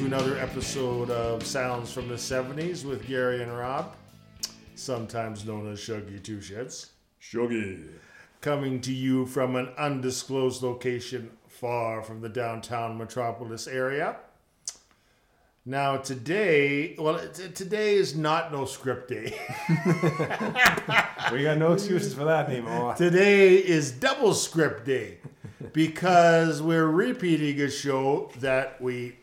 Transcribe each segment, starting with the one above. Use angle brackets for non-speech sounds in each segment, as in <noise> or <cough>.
to another episode of Sounds from the 70s with Gary and Rob, sometimes known as Shuggy Two Shits. Shuggy. Coming to you from an undisclosed location far from the downtown metropolis area. Now, today, well, t- today is not no script day. We got no excuses for that anymore. Today is double script day because we're repeating a show that we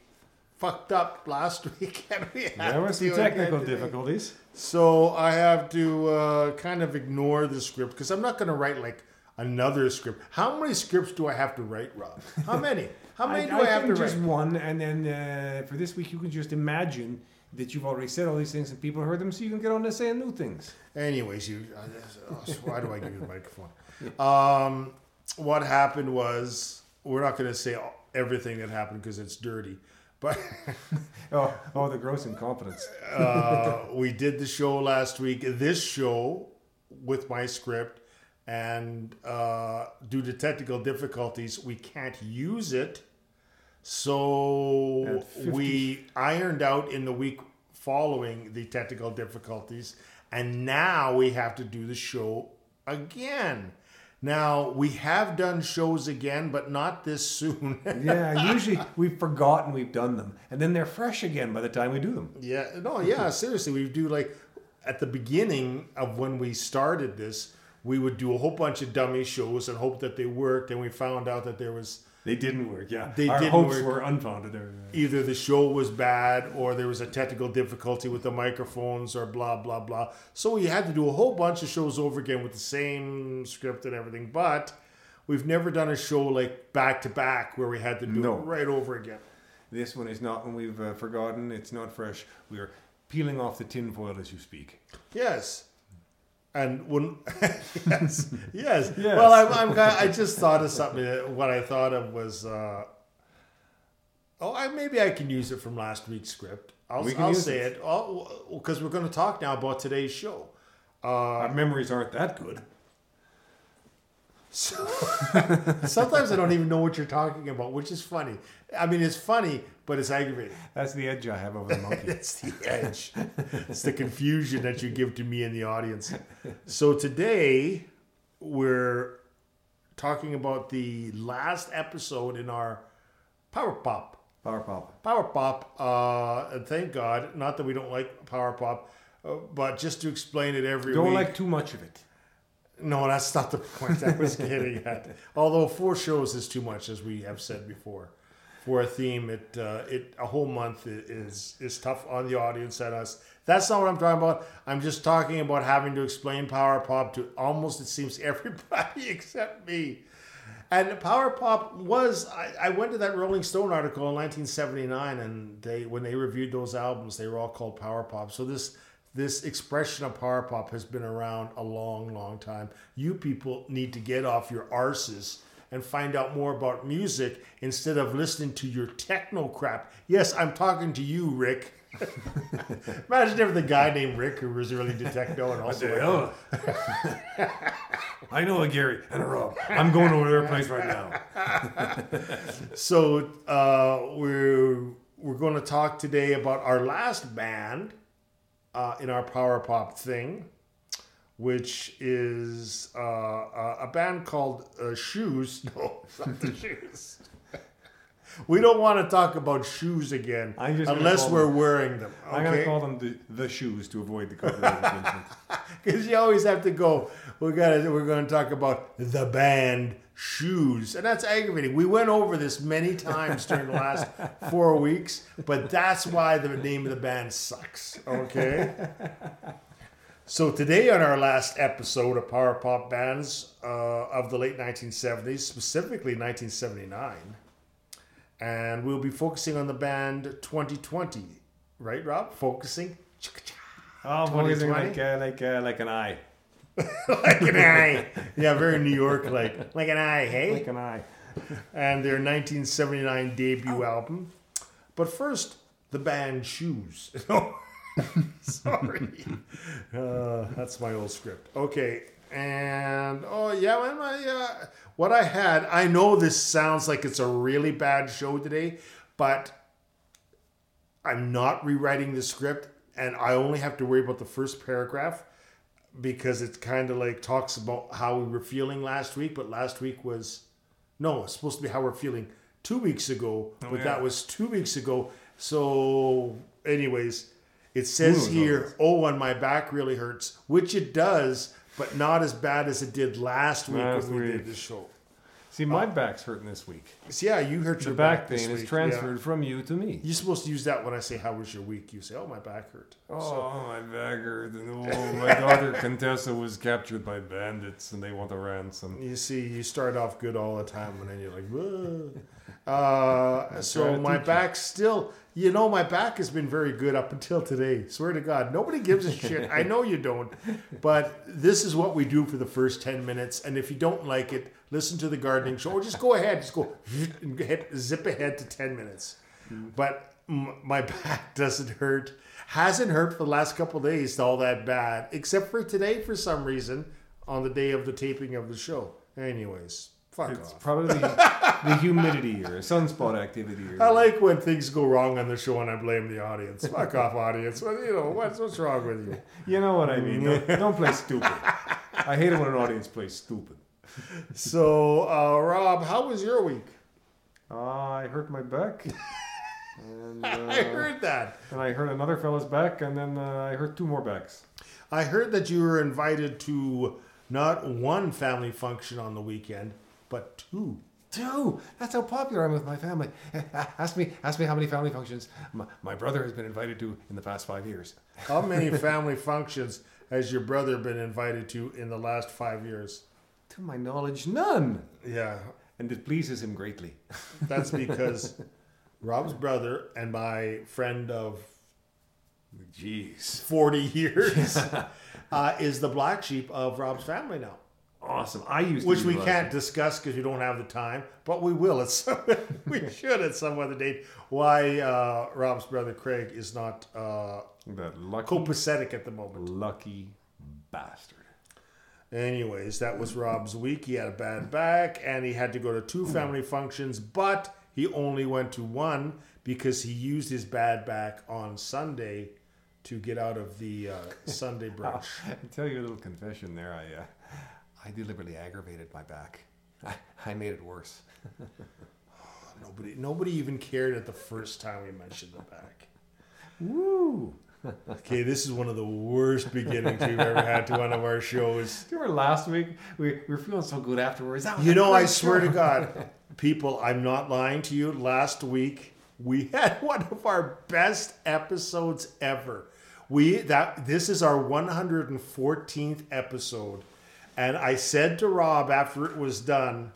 fucked up last <laughs> week. And we There were some technical difficulties. So I have to uh, kind of ignore the script because I'm not going to write like another script. How many scripts do I have to write, Rob? How <laughs> many? How many do I, have to think write? just one, and then uh, for this week you can just imagine that you've already said all these things and people heard them, so you can get on to saying new things. Anyways, you. Uh, oh, why do I give you the <laughs> microphone? Um, what happened was we're not going to say everything that happened because it's dirty, but <laughs> Oh, oh, the gross incompetence. uh, we did the show last week. This show with my script, and uh, due to technical difficulties, we can't use it. So we ironed out in the week following the technical difficulties, and now we have to do the show again. Now we have done shows again, but not this soon. <laughs> Yeah, usually we've forgotten we've done them, and then they're fresh again by the time we do them. Yeah, no, yeah, <laughs> seriously, we do like at the beginning of when we started this, we would do a whole bunch of dummy shows and hope that they worked, and we found out that there was They didn't work, yeah. They Our didn't hopes work. were unfounded. Or, uh, either the show was bad or there was a technical difficulty with the microphones or blah blah blah. So we had to do a whole bunch of shows over again with the same script and everything, but we've never done a show like back to back where we had to do No. it right over again. This one is not when we've uh, forgotten. It's not fresh. We're peeling off the tinfoil as you speak. Yes. And when <laughs> yes, yes, <laughs> Yes. Well, I'm, I'm I just thought of something. That, what I thought of was, uh, oh, I, maybe I can use it from last week's script. I'll, We I'll say it. it because we're going to talk now about today's show. Uh, Our memories aren't that good. So, <laughs> sometimes I don't even know what you're talking about, which is funny. I mean, it's funny, but it's aggravating. That's the edge I have over the monkey. <laughs> It's the edge. it's the confusion that you give to me and the audience. So today we're talking about the last episode in our Power Pop. Power pop. Power Pop, uh, and thank God, not that we don't like Power Pop, uh, but just to explain it every Don't week. like too much of it. No, that's not the point I was getting at. Although four shows is too much, as we have said before. For a theme, it uh, it a whole month is is tough on the audience and us. That's not what I'm talking about. I'm just talking about having to explain Power Pop to almost it seems <laughs> everybody except me. And Power Pop was I, I went to that Rolling Stone article in 1979, and they when they reviewed those albums, they were all called Power Pop. So this this expression of Power Pop has been around a long, long time. You people need to get off your arses and find out more about music instead of listening to your techno crap. Yes, I'm talking to you, Rick. <laughs> Imagine if the guy named Rick who was really into techno and also <laughs> I know a Gary and a Rob. I'm going over to their place right now. <laughs> So uh, we're we're going to talk today about our last band uh, in our power pop thing, which is uh, a a band called uh, Shoes. <laughs> No, not the Shoes. <laughs> We don't want to talk about shoes again I'm just gonna unless we're them- wearing them. I'm going to call them the, the shoes to avoid the copyright because <laughs> you always have to go. We got. to We're going to talk about the band Shoes, and that's aggravating. We went over this many times during the last <laughs> four weeks, but that's why the name of the band sucks. Okay. <laughs> So today, on our last episode of Power Pop Bands uh, of the late 1970s, specifically 1979, and we'll be focusing on the band 2020, right, Rob? Focusing. Oh, focusing like, uh, like, uh, like an eye. <laughs> like an eye. Yeah, very New York like. Like an eye, hey? Like an eye. and their 1979 debut album. But first, the band Shoes. <laughs> Sorry. Uh, that's my old script. Okay, and oh yeah, when uh, what I had. I know this sounds like it's a really bad show today, but I'm not rewriting the script, and I only have to worry about the first paragraph because it's kind of like talks about how we were feeling last week, but last week was no, it's supposed to be how we're feeling two weeks ago, oh, but yeah. that was two weeks ago. So, anyways, it says Ooh, here, oh, and my back really hurts, which it does, but not as bad as it did last week Last when we week. did the show. See, my back's hurting this week. So, yeah, you hurt The your back this pain is transferred yeah. from you to me. You're supposed to use that when I say, How was your week? You say, Oh, my back hurt. Oh, my back hurt. And, oh, my daughter Contessa was captured by bandits and they want a ransom. You see, you start off good all the time, and then you're like, "Whoa." Uh, so my back still, you know, my back has been very good up until today. Swear to God, nobody gives a shit. I know you don't, but this is what we do for the first ten minutes. And if you don't like it, listen to the gardening show, or just go ahead, just go <laughs> and hit, zip ahead to ten minutes. But m- my <laughs> back doesn't hurt. Hasn't hurt for the last couple of days all that bad, except for today for some reason on the day of the taping of the show. Anyways, fuck It's off. probably the, the humidity or sunspot activity. Or, I like when things go wrong on the show and I blame the audience. Fuck off, audience. Well, you know what's what's wrong with you? <laughs> You know what I mean? Don't, don't play stupid. I hate it when an audience plays stupid. So, uh, Rob, how was your week? Uh, I hurt my back. <laughs> And, uh, I heard that. and I hurt another fella's back, and then uh, I hurt two more backs. I heard that you were invited to not one family function on the weekend, but two. Two. That's how popular I'm with my family. <laughs> ask me, ask me how many family functions my, my brother has been invited to in the past five years. How <laughs> many family functions has your brother been invited to in the last five years? To my knowledge, none. Yeah, And it pleases him greatly. <laughs> that's because Rob's brother and my friend of Jeez. 40 years uh, is the black sheep of Rob's family now. Awesome. I used to Which we can't discuss because we don't have the time, but we will at some. <laughs> we <laughs> should at some other date. Why uh, Rob's brother Craig is not uh, That lucky, copacetic at the moment. lucky bastard. Anyways, that was Rob's week. He had a bad back and he had to go to two family functions, but he only went to one because he used his bad back on Sunday to get out of the uh, Sunday <laughs> brunch. I'll tell you a little confession there. I, uh, I deliberately aggravated my back. I, I made it worse. <laughs> Nobody, nobody even cared at the first time we mentioned the back. Woo! Okay, this is one of the worst beginnings we've ever had to one of our shows. Do you remember last week? We, we were feeling so good afterwards. You know, I swear show. to God, <laughs> people, I'm not lying to you. Last week we <laughs> had one of our best episodes ever. We that this is our 114th episode, and I said to Rob after it was done,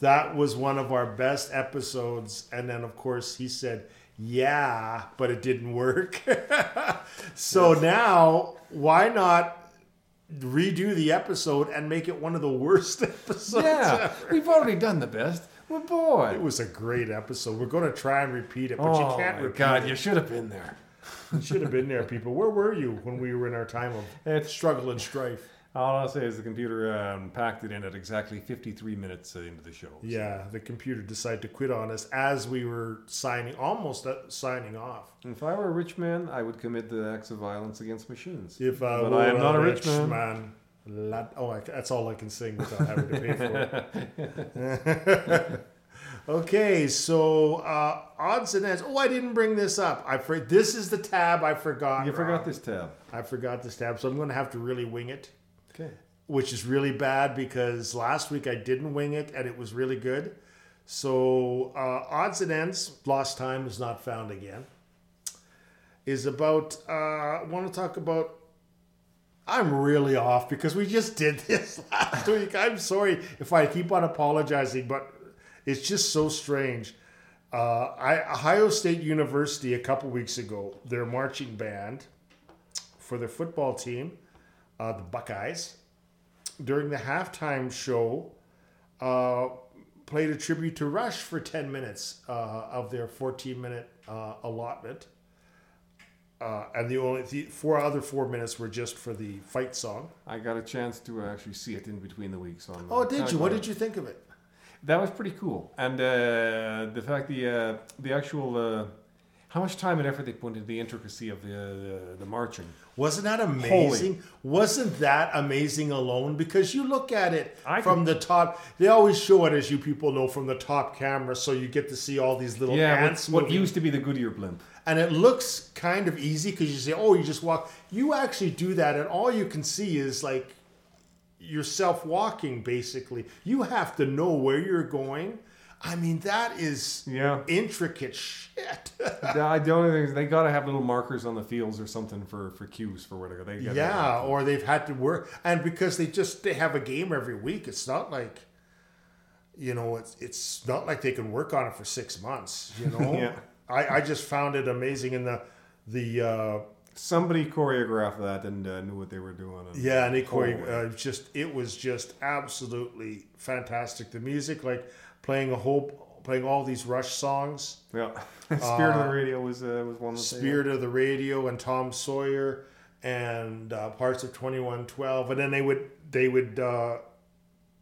that was one of our best episodes. And then of course he said, "Yeah, but it didn't work." <laughs> so now, why not? redo the episode and make it one of the worst <laughs> episodes Yeah, ever. we've already done the best. Well, boy. It was a great episode. We're going to try and repeat it, but oh, you can't repeat God, it. you should have been there. You should have been there, people. Where were you when we were in our time of <laughs> struggle and strife? All I'll say is the computer um, packed it in at exactly 53 minutes uh, into the show. Yeah, the computer decided to quit on us as we were signing, almost uh, signing off. If I were a rich man, I would commit the acts of violence against machines. If I But were I am not a rich man. la- oh, I, that's all I can sing without having to pay for it. <laughs> okay, so uh, odds and ends. Oh, I didn't bring this up. I for, this is the tab I forgot. You forgot Rob. this tab. I forgot this tab, so I'm going to have to really wing it, Okay. which is really bad because last week I didn't wing it and it was really good. So uh, odds and ends. Lost time is not found again. Is about. Uh, I want to talk about. I'm really off because we just did <laughs> this last week. I'm sorry if I keep on apologizing, but it's just so strange. Uh, I, Ohio State University a couple weeks ago, their marching band for their football team, uh, the Buckeyes, during the halftime show, uh, played a tribute to Rush for 10 minutes uh, of their 14 minute uh, allotment. Uh, and the only the four other four minutes were just for the fight song. I got a chance to uh, actually see it in between the weeks. On, Oh, did you? What did you think of it? That was pretty cool, and uh, the fact the uh, the actual uh, how much time and effort they put into the intricacy of the the, the marching. Wasn't that amazing? Wasn't that amazing alone? Because you look at it I from the top. They always show it, as you people know, from the top camera, so you get to see all these little Yeah, ants. what, what used to be the Goodyear blimp. and it looks kind of easy because you say, "Oh, you just walk." You actually do that, and all you can see is like yourself walking. Basically, you have to know where you're going. I mean, that is Yeah. intricate shit. <laughs> the, only thing is they gotta have little markers on the fields or something for for cues for to go. They gotta yeah, or they've had to work, and because they just they have a game every week. It's not like. You know, it's it's not like they can work on it for six months. You <laughs> know, Yeah. I, I just found it amazing in the the uh, somebody choreographed that and uh, knew what they were doing. And Yeah, and they chore- uh, just it was just absolutely fantastic. The music, like playing a whole, playing all these Rush songs, yeah. <laughs> Spirit of the Radio was uh, was one. That they- Spirit of the Radio, and Tom Sawyer, and uh, parts of Twenty One Twelve, and then they would they would uh,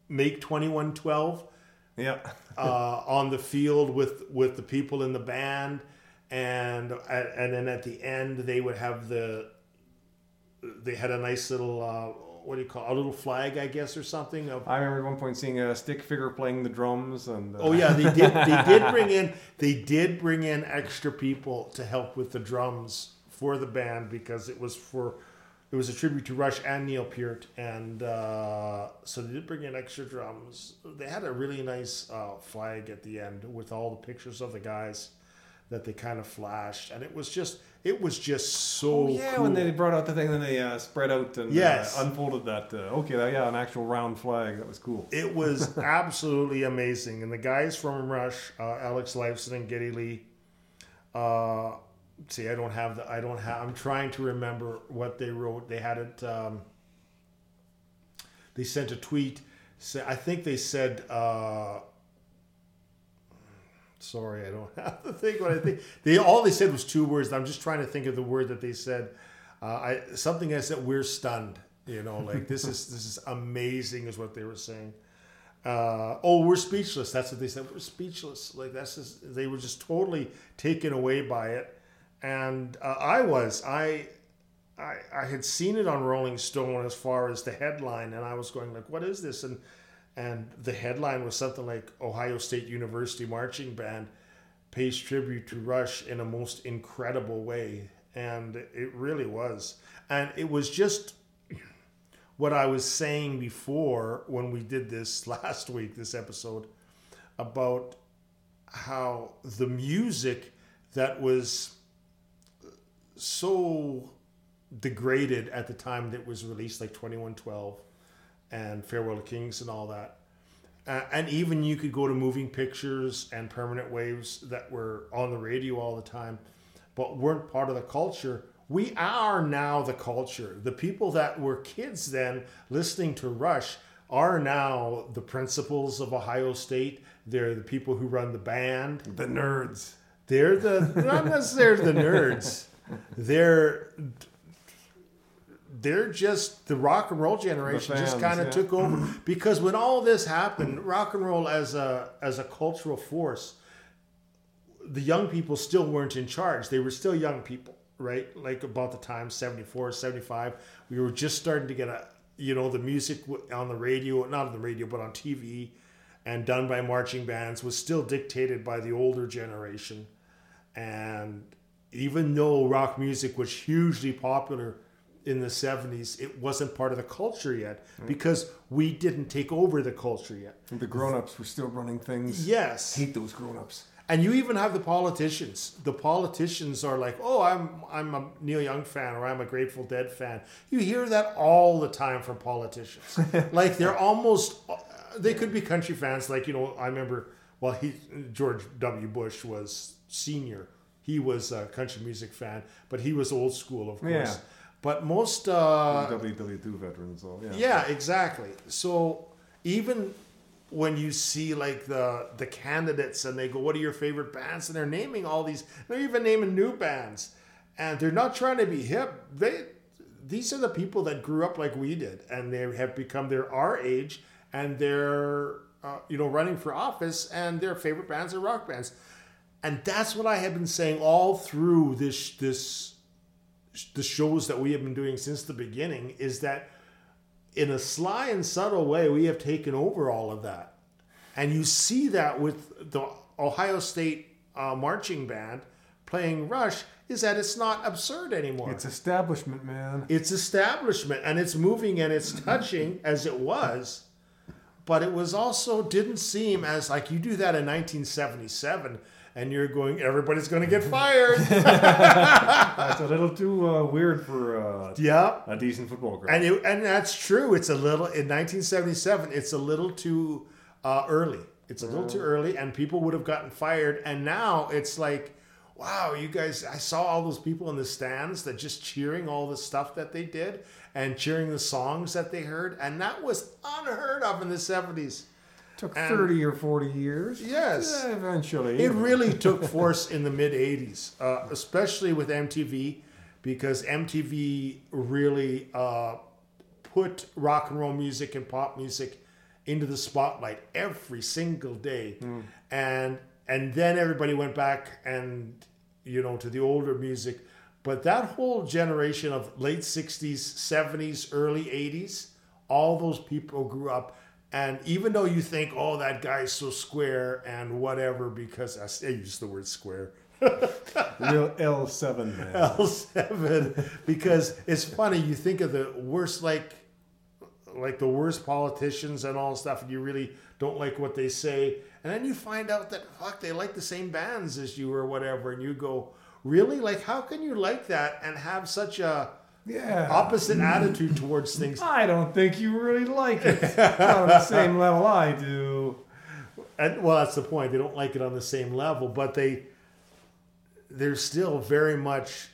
make Twenty One Twelve Yeah. <laughs> uh, on the field with with the people in the band, and and then at the end they would have the they had a nice little uh, what do you call it, a little flag I guess or something of I remember at one point seeing a stick figure playing the drums and. Uh, oh yeah they did <laughs> they did bring in they did bring in extra people to help with the drums for the band because it was for it was a tribute to Rush and Neil Peart and uh, so they did bring in extra drums they had a really nice uh, flag at the end with all the pictures of the guys that they kind of flashed and it was just it was just so Oh, yeah, cool. when they brought out the thing, then they uh, spread out and Yes. uh, unfolded that. Uh, okay, that- yeah, an actual round flag. That was cool. It was <laughs> absolutely amazing. And the guys from Rush, uh, Alex Lifeson and Geddy Lee, uh, see, I don't have the, I don't have, I'm trying to remember what they wrote. They had it, um, they sent a tweet. Say, I think they said, uh, sorry, I don't <laughs> have the thing. What I think they all they said was two words. I'm just trying to think of the word that they said. Uh, I something I said. We're stunned. You know, like this is this is amazing, is what they were saying. Uh, oh, we're speechless. That's what they said. We're speechless. Like that's just they were just totally taken away by it, and uh, I was. I, I I had seen it on Rolling Stone as far as the headline, and I was going like, "What is this?" and and the headline was something like Ohio State University marching band pays tribute to Rush in a most incredible way, and it really was, and it was just what I was saying before when we did this <laughs> last week, this episode, about how the music that was so degraded at the time that was released, like 2112 and Farewell to Kings and all that. Uh, and even you could go to moving pictures and permanent waves that were on the radio all the time, but weren't part of the culture. We are now the culture. The people that were kids then listening to Rush are now the principals of Ohio State. They're the people who run the band. The nerds. They're the not necessarily the nerds. They're they're just the rock and roll generation just kind of yeah. took over because when all this happened, rock and roll as a as a cultural force, the young people still weren't in charge. They were still young people, right? Like about the time 74, 75, we were just starting to get a you know the music on the radio, not on the radio, but on TV and done by marching bands was still dictated by the older generation. And even though rock music was hugely popular in the 70s, it wasn't part of the culture yet mm. because we didn't take over the culture yet. The grown-ups were still running things. Yes. Hate those grown-ups. And you even have the politicians. The politicians are like, "Oh, I'm I'm a Neil Young fan or I'm a Grateful Dead fan." You hear that all the time from politicians. <laughs> like they're almost uh, they could be country fans like, you know, I remember well, he George W. Bush was senior. He was a country music fan, but he was old school, of course. Yeah. But most uh WW2 veterans, so yeah. yeah, exactly. So even when you see like the the candidates and they go, "What are your favorite bands?" and they're naming all these, they're even naming new bands, and they're not trying to be hip. They these are the people that grew up like we did, and they have become they're our age, and they're uh, you know running for office, and their favorite bands are rock bands. and that's what I have been saying all through this this the shows that we have been doing since the beginning is that in a sly and subtle way we have taken over all of that, and you see that with the Ohio State uh, marching band playing Rush is that it's not absurd anymore. It's establishment, man. It's establishment and it's moving and it's touching <laughs> as it was, but it was also didn't seem as like you do that in 1977 and you're going everybody's going to get fired. <laughs> That's a little too uh, weird for uh, yeah. a decent football crowd. And it, and that's true. It's a little in 1977 it's a little too uh, early. It's a little too early and people would have gotten fired and now it's like wow, you guys, I saw all those people in the stands that just cheering all the stuff that they did and cheering the songs that they heard. And that was unheard of in the 70s. Took and- 30 or 40 years. Yes. Yeah, eventually. It really took force in the mid 80s, uh, especially with MTV, because MTV really uh, put rock and roll music and pop music into the spotlight every single day. And and then everybody went back and you know to the older music. But that whole generation of late 60s, 70s, early 80s, all those people grew up. And even though you think, oh, that guy's so square and whatever, because I I use the word square, <laughs> Real L7, man. L7 because it's funny you think of the worst like like the worst politicians and all stuff and you really don't like what they say. And then you find out that fuck they like the same bands as you or whatever and you go really? Like how can you like that and have such a Yeah. opposite attitude towards things. <laughs> I don't think you really like it. <laughs> On the same level I do. and well that's the point. They don't like it on the same level but they they're still very much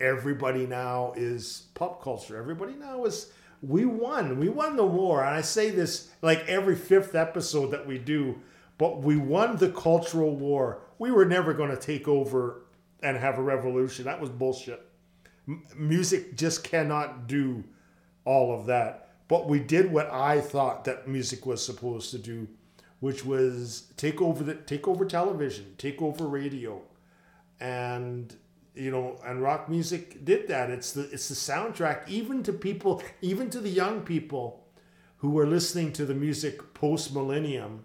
everybody now is pop culture. Everybody now is we won. We won the war. And i say this like every fifth episode that we do but we won the cultural war. We were never going to take over and have a revolution. That was bullshit M- music just cannot do all of that. But we did what I thought that music was supposed to do, which was take over the take over television, take over radio, and you know, and rock music did that. It's the it's the soundtrack, even to people, even to the young people who were listening to the music post millennium.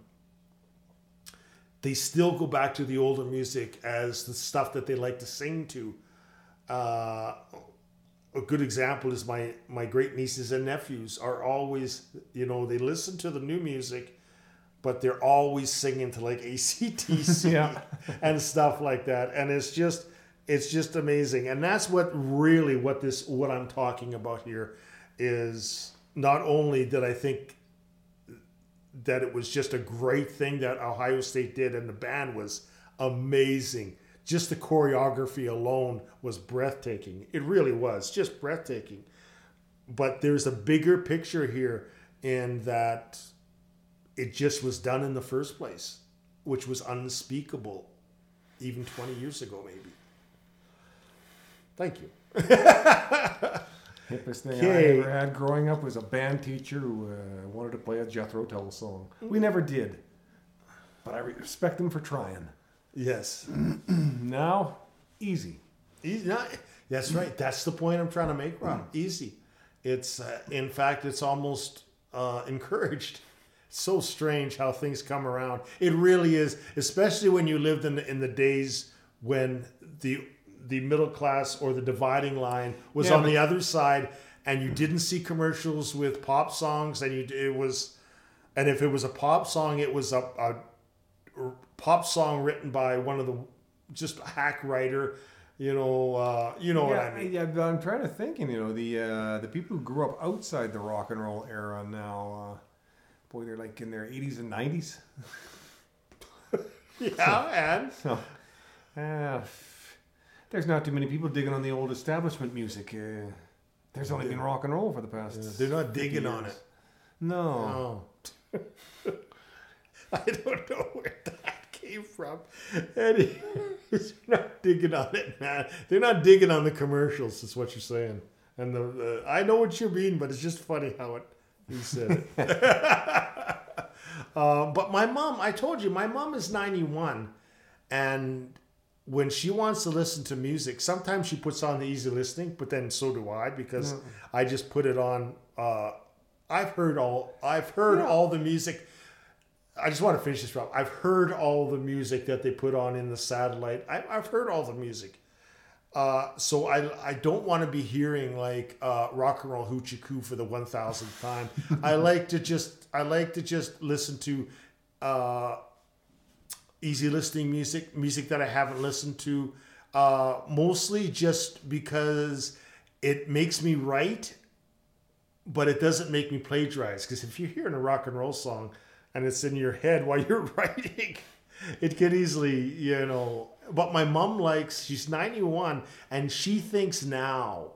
They still go back to the older music as the stuff that they like to sing to. Uh, a good example is my my great nieces and nephews are always you know they listen to the new music but they're always singing to like <laughs> AC/DC <laughs> Yeah. and stuff like that and it's just it's just amazing and that's what really what this what I'm talking about here is not only did I think that it was just a great thing that Ohio State did and the band was amazing just the choreography alone was breathtaking. It really was just breathtaking. But there's a bigger picture here in that it just was done in the first place, which was unspeakable even 20 years ago, maybe. Thank you. <laughs> Hippest thing Okay. I ever had growing up was a band teacher who uh, wanted to play a Jethro Tull song. We never did, but I respect him for trying. Yes. <clears throat> Now, easy. Easy. Not, that's right. That's the point I'm trying to make, Rob. Easy. It's, uh, in fact, it's almost uh, encouraged. so strange how things come around. It really is, especially when you lived in the, in the days when the the middle class or the dividing line was Yeah, on but- the other side, and you didn't see commercials with pop songs, and you it was, and if it was a pop song, it was a, a pop song written by one of the just a hack writer. You know, uh, you know what I mean. yeah, but I'm trying to think, and you know, the uh, the people who grew up outside the rock and roll era now, uh, boy, they're like in their 80s and 90s. <laughs> Yeah, and So, uh, there's not too many people digging on the old establishment music. Uh, there's only been rock and roll for the past. they're not digging on it. No. Oh. <laughs> I don't know where that came from. And <laughs> they're not digging on it, man. They're not digging on the commercials, is what you're saying. And the, the I know what you mean, but it's just funny how it you said it. uh, <laughs> <laughs> but my mom, I told you, my mom is 91, and when she wants to listen to music, sometimes she puts on the easy listening, but then so do I because Mm. I just put it on. Uh, I've heard all. I've heard Yeah. all the music. I just want to finish this, Rob. I've heard all the music that they put on in the satellite. I, I've heard all the music. Uh, so I, I don't want to be hearing like uh, rock and roll hoochie coo for the one thousandth time. I <laughs> like to just I like to just listen to uh, easy listening music, music that I haven't listened to, uh, mostly just because it makes me write, but it doesn't make me plagiarize. Because if you're hearing a rock and roll song and it's in your head while you're <laughs> writing, it could easily, you know. But my mom likes, she's 91, and she thinks now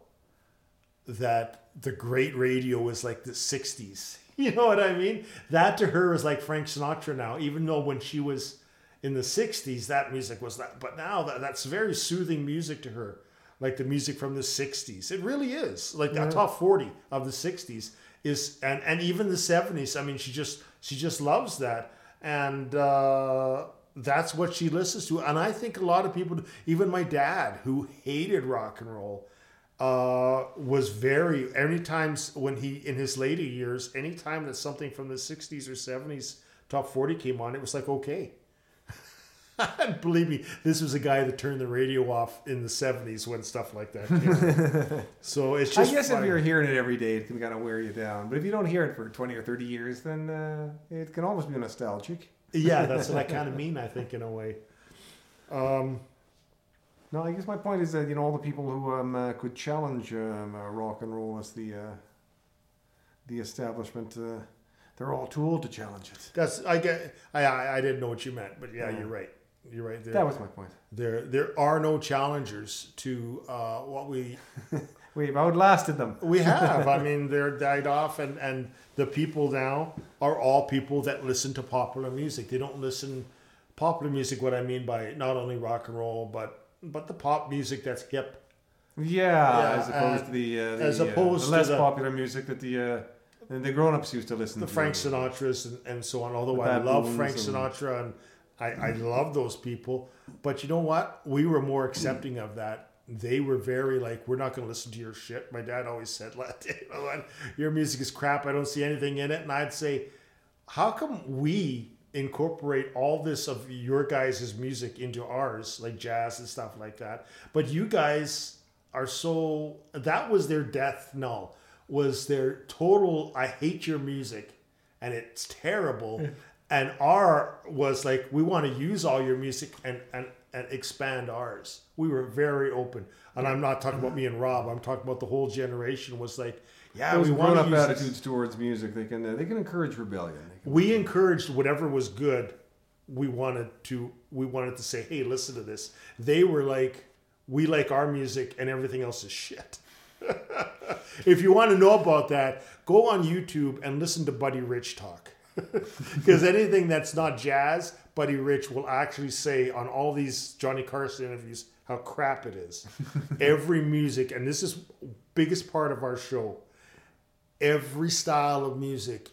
that the great radio is like the 60s. <laughs> You know what I mean? That to her is like Frank Sinatra now, even though when she was in the 60s, that music was that. But now that, that's very soothing music to her, like the music from the 60s. It really is. Like the Yeah. top 40 of the 60s is, and, and even the 70s. I mean, she just, she just loves that. And, uh, that's what she listens to. And I think a lot of people, even my dad, who hated rock and roll, uh, was very any times when he in his later years, anytime that something from the '60s or '70s top 40 came on, it was like okay. <laughs> Believe me, this was a guy that turned the radio off in the '70s when stuff like that. Came <laughs> so it's just. I guess if you're hearing it every day, it can kind of wear you down. But if you don't hear it for 20 or 30 years, then uh, it can almost be nostalgic. yeah, that's what I <laughs> kind of mean. I think in a way. Um, No, I guess my point is that you know all the people who um, uh, could challenge um, uh, rock and roll as the uh, the establishment, uh, they're all too old to challenge it. that's I get. I I, I didn't know what you meant, but yeah, Yeah. you're right. You're right. There, That was my point. there there are no challengers to uh, what we <laughs> We've outlasted them. We have. I <laughs> mean, they're died off, and and the people now are all people that listen to popular music. They don't listen popular music. What I mean by not only rock and roll, but but the pop music that's hip. Yeah, Yeah, as opposed uh, to the, uh, the as uh, opposed the to less the- popular music that the uh, the grown-ups used to listen to The to. Frank Sinatras and, and so on. Although I love Frank Sinatra and I, I love those people, but you know what? We were more accepting of that. They were very like, we're not going to listen to your shit. My dad always said, <laughs> "Let- you know, what? your music is crap. I don't see anything in it. And I'd say, how come we incorporate all this of your guys' music into ours, like jazz and stuff like that? But you guys are so, that was their death knell, was their total, I hate your music and it's terrible. <laughs> and our was like, we want to use all your music and, and, and expand ours. We were very open. And I'm not talking about me and Rob. I'm talking about the whole generation was like, yeah, Those we want to use this attitudes towards music, they can uh, they can encourage rebellion. Can- we encouraged whatever was good we wanted to we wanted to say hey listen to this they were like we like our music and everything else is shit <laughs> if you want to know about that go on youtube and listen to buddy rich talk <laughs> because anything that's not jazz buddy rich will actually say on all these johnny carson interviews how crap it is <laughs> every music and this is biggest part of our show every style of music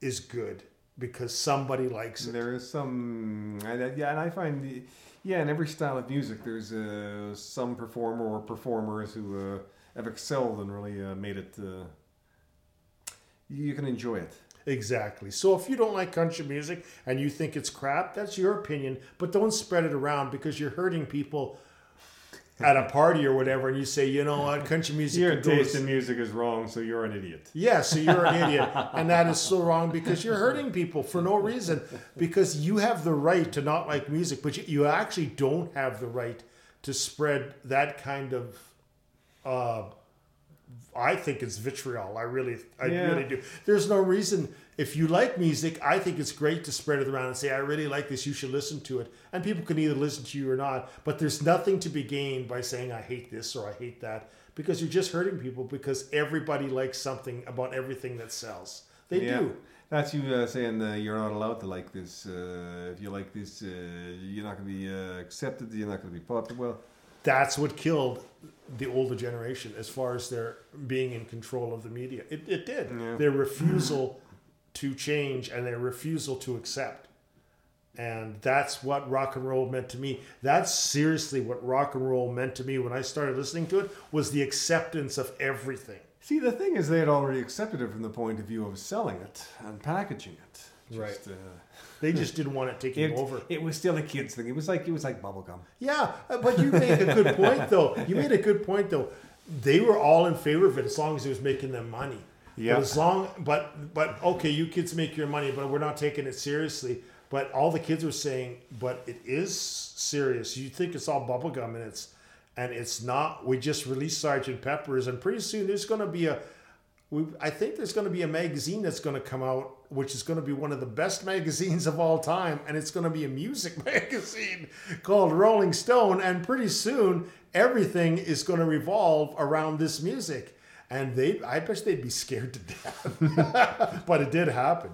is good because somebody likes it. There is some, yeah, and I find, the- yeah, in every style of music, there's uh, some performer or performers who uh, have excelled and really uh, made it. Uh, you can enjoy it. Exactly. So if you don't like country music and you think it's crap, that's your opinion, but don't spread it around because you're hurting people at a party or whatever and you say, "You know what? Country music Your taste in music is wrong, so you're an idiot. Yeah, so you're an idiot. <laughs> And that is so wrong because you're hurting people for no reason. Because you have the right to not like music, but you, you actually don't have the right to spread that kind of uh I think it's vitriol. I really I Yeah. really do. There's no reason if you like music, I think it's great to spread it around and say, I really like this, you should listen to it. And people can either listen to you or not. But there's nothing to be gained by saying I hate this or I hate that. Because you're just hurting people because everybody likes something about everything that sells. They Yeah. do. That's you uh, saying uh, you're not allowed to like this. Uh, if you like this, uh, you're not going to be uh, accepted. You're not going to be popular. Well, That's what killed the older generation as far as their being in control of the media. It, it did. Yeah. Their refusal to change and their refusal to accept. And that's what rock and roll meant to me. That's seriously what rock and roll meant to me when I started listening to it was the acceptance of everything. See, the thing is, they had already accepted it from the point of view of selling it and packaging it. Just, Right. Uh, They just didn't want it taking it, over. it was still a kids thing. It was like it was like bubblegum. Yeah, uh, but you made a good point <laughs> though. You made a good point though. They were all in favor of it as long as it was making them money. Yeah. But as long, but but okay, you kids make your money, but we're not taking it seriously. But all the kids were saying, but it is serious. You think it's all bubblegum and it's and it's not. We just released Sergeant Pepper's, and pretty soon there's going to be a. We, I think there's going to be a magazine that's going to come out, which is going to be one of the best <laughs> magazines of all time, and it's going to be a music <laughs> magazine called Rolling Stone. And pretty soon, everything is going to revolve around this music, and they, I bet they'd be scared to death, <laughs> but it did happen.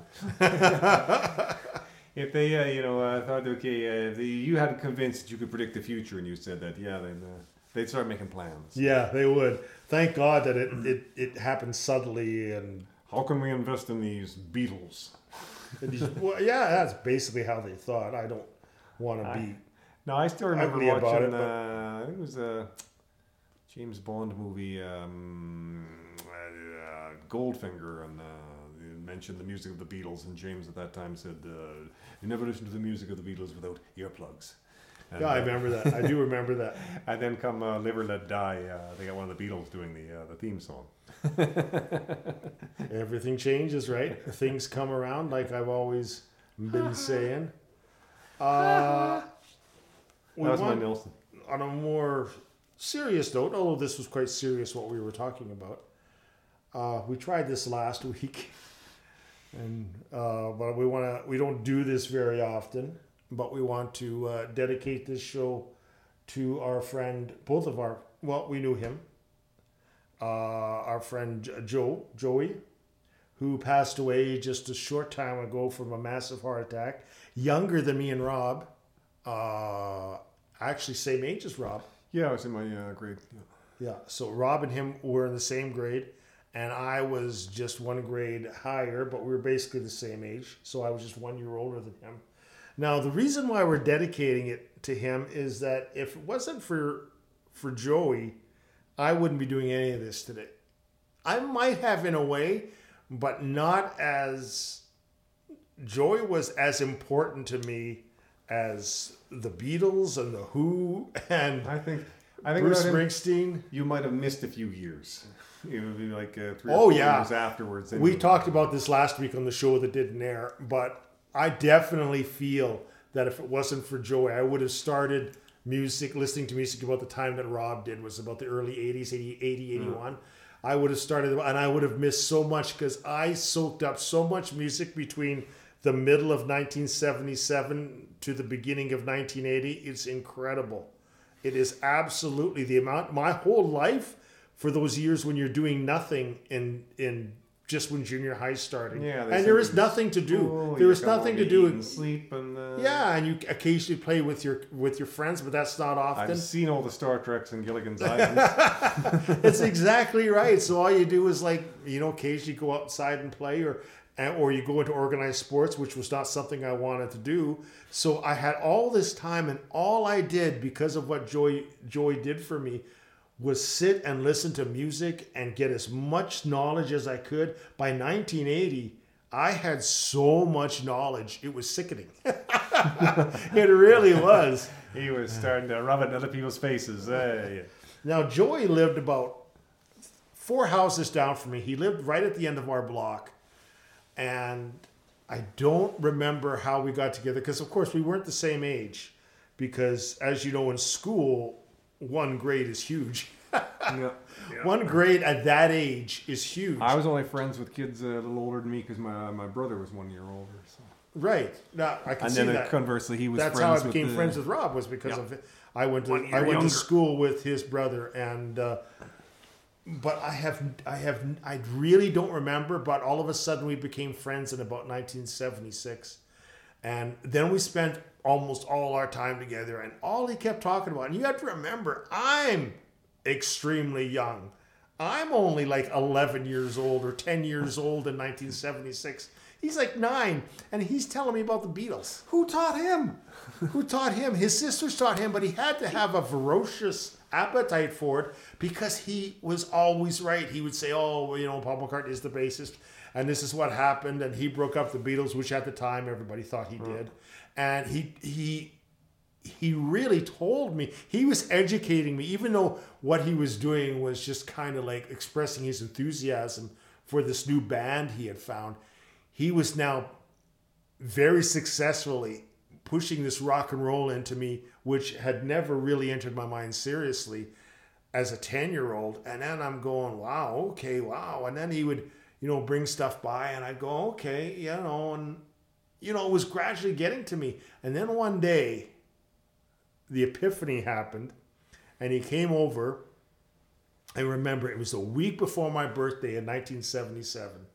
If they, uh, you know, uh, thought, okay, uh, if you had convinced that you could predict the future, and you said that, yeah, then uh, they'd start making plans. Yeah, they would. Thank God that it it, it happened subtly and. How can we invest in these Beatles? these- well, yeah, that's basically how they thought. I don't want to be. No, I still remember Ugly about watching. it, but- uh, I think it was a James Bond movie, um, uh, Goldfinger, and uh, mentioned the music of the Beatles. And James at that time said, uh, "You never listen to the music of the Beatles without earplugs." And, Yeah, I uh, remember that. I do remember that. <laughs> And then come uh, Live or Let Die. Uh, they got one of the Beatles doing the uh, the theme song. <laughs> Everything changes, right? <laughs> Things come around, like I've always been saying. Uh, we That was my Nelson. on a more serious note, although this was quite serious what we were talking about, uh, we tried this last week, and uh, but we want to. We don't do this very often, but we want to uh, dedicate this show to our friend, both of our. Well, we knew him. Uh, our friend Joe, Joey, who passed away just a short time ago from a massive heart attack, younger than me and Rob. Uh, actually, same age as Rob. Yeah, I was in my uh, grade. Yeah. Yeah. So Rob and him were in the same grade, and I was just one grade higher, but we were basically the same age. So I was just one year older than him. Now, the reason why we're dedicating it to him is that if it wasn't for for Joey, I wouldn't be doing any of this today. I might have in a way, but not as Joey was as important to me as the Beatles and the Who and I think I think Bruce him, Springsteen. you might have missed a few years. It would be like uh, three Oh, yeah. years afterwards. We talked about this last week on the show that didn't air, but I definitely feel that if it wasn't for Joey, I would have started music, listening to music about the time that Rob did, was about the early 80s, 80, 80 mm. 81. I would have started, and I would have missed so much because I soaked up so much music between the middle of 1977 to the beginning of 1980. It's incredible. It is absolutely the amount, my whole life for those years when you're doing nothing in, in just when junior high starting. Yeah, and there is nothing to do. Oh, there is nothing to do. and sleep and uh, Yeah, and you occasionally play with your with your friends, but that's not often. I've seen all the Star Treks and Gilligan's <laughs> Island. <laughs> it's exactly right. So all you do is like you know occasionally go outside and play, or or you go into organized sports, which was not something I wanted to do. So I had all this time, and all I did because of what Joey Joey did for me was sit and listen to music and get as much knowledge as I could. By 1980. I had so much knowledge; it was sickening. <laughs> it really was. he was starting to rub it in other people's faces. Hey. Now, Joey lived about four houses down from me. He lived right at the end of our block. And I don't remember how we got together because, of course, we weren't the same age. Because, as you know, in school, one grade is huge. <laughs> Yeah. One grade at that age is huge. I was only friends with kids a little older than me because my my brother was one year older. So. right. Now, I can And see then uh, that. conversely, he was That's how I friends with became the- friends with Rob was because Yeah. of it. I went to I went younger. to school with his brother, and uh, but I have I have I really don't remember. But all of a sudden, we became friends in about 1976, and then we spent almost all our time together. And all he kept talking about, and you have to remember, I'm extremely young. I'm only like 11 years old or 10 years old in 1976. He's like nine, and he's telling me about the Beatles. Who taught him? Who taught him? His sisters taught him, but he had to have a ferocious appetite for it because he was always right. He would say, "Oh, well, you know, Paul McCartney is the bassist, and this is what happened." And he broke up the Beatles, which at the time everybody thought he did. And he he he really told me he was educating me, even though what he was doing was just kind of like expressing his enthusiasm for this new band he had found. He was now very successfully pushing this rock and roll into me, which had never really entered my mind seriously as a 10 year old. And then I'm going, wow, okay, wow. And then he would, you know, bring stuff by and I'd go, okay, you know, and, you know, it was gradually getting to me. And then one day, the epiphany happened and he came over. I remember it was a week before my birthday in 1977